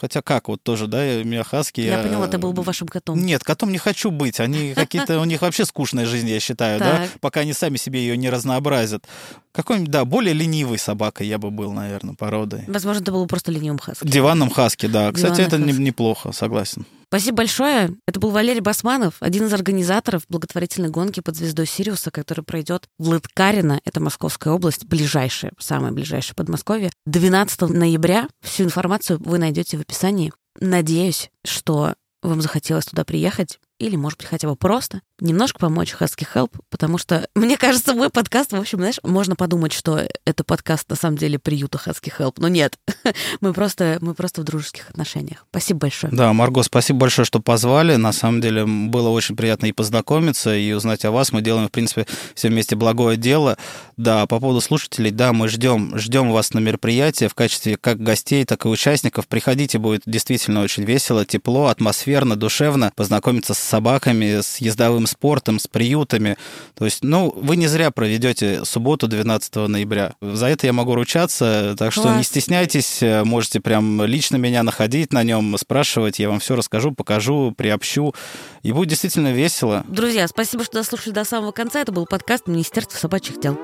Хотя как, вот тоже, да, у меня хаски... Я поняла, ты был бы вашим котом. Нет, котом не хочу быть. Они какие-то, у них вообще скучная жизнь, я считаю, да, пока они сами себе ее не разнообразят. Какой-нибудь, да, более ленивой собакой я бы был, наверное, породой. Возможно, ты был бы просто ленивым хаски. Диванным хаски, да. Кстати, это неплохо, согласен. Спасибо большое. Это был Валерий Басманов, один из организаторов благотворительной гонки под звездой Сириуса, которая пройдет в Лыткарино, это Московская область, ближайшая, самое ближайшее Подмосковье, 12 ноября. Всю информацию вы найдете в описании. Надеюсь, что вам захотелось туда приехать или, может быть, хотя бы просто немножко помочь Husky Help, потому что, мне кажется, мой подкаст, в общем, знаешь, можно подумать, что это подкаст на самом деле приюта Husky Help, но нет, мы просто, мы просто в дружеских отношениях. Спасибо большое. Да, Марго, спасибо большое, что позвали. На самом деле было очень приятно и познакомиться, и узнать о вас. Мы делаем, в принципе, все вместе благое дело. Да, по поводу слушателей, да, мы ждем, ждем вас на мероприятии в качестве как гостей, так и участников. Приходите, будет действительно очень весело, тепло, атмосферно, душевно. Познакомиться с собаками, с ездовым спортом, с приютами. То есть, ну, вы не зря проведете субботу 12 ноября. За это я могу ручаться, так что Класс. не стесняйтесь, э, можете прям лично меня находить на нем, спрашивать, я вам все расскажу, покажу, приобщу. И будет действительно весело. Друзья, спасибо, что дослушали до самого конца. Это был подкаст Министерства собачьих дел.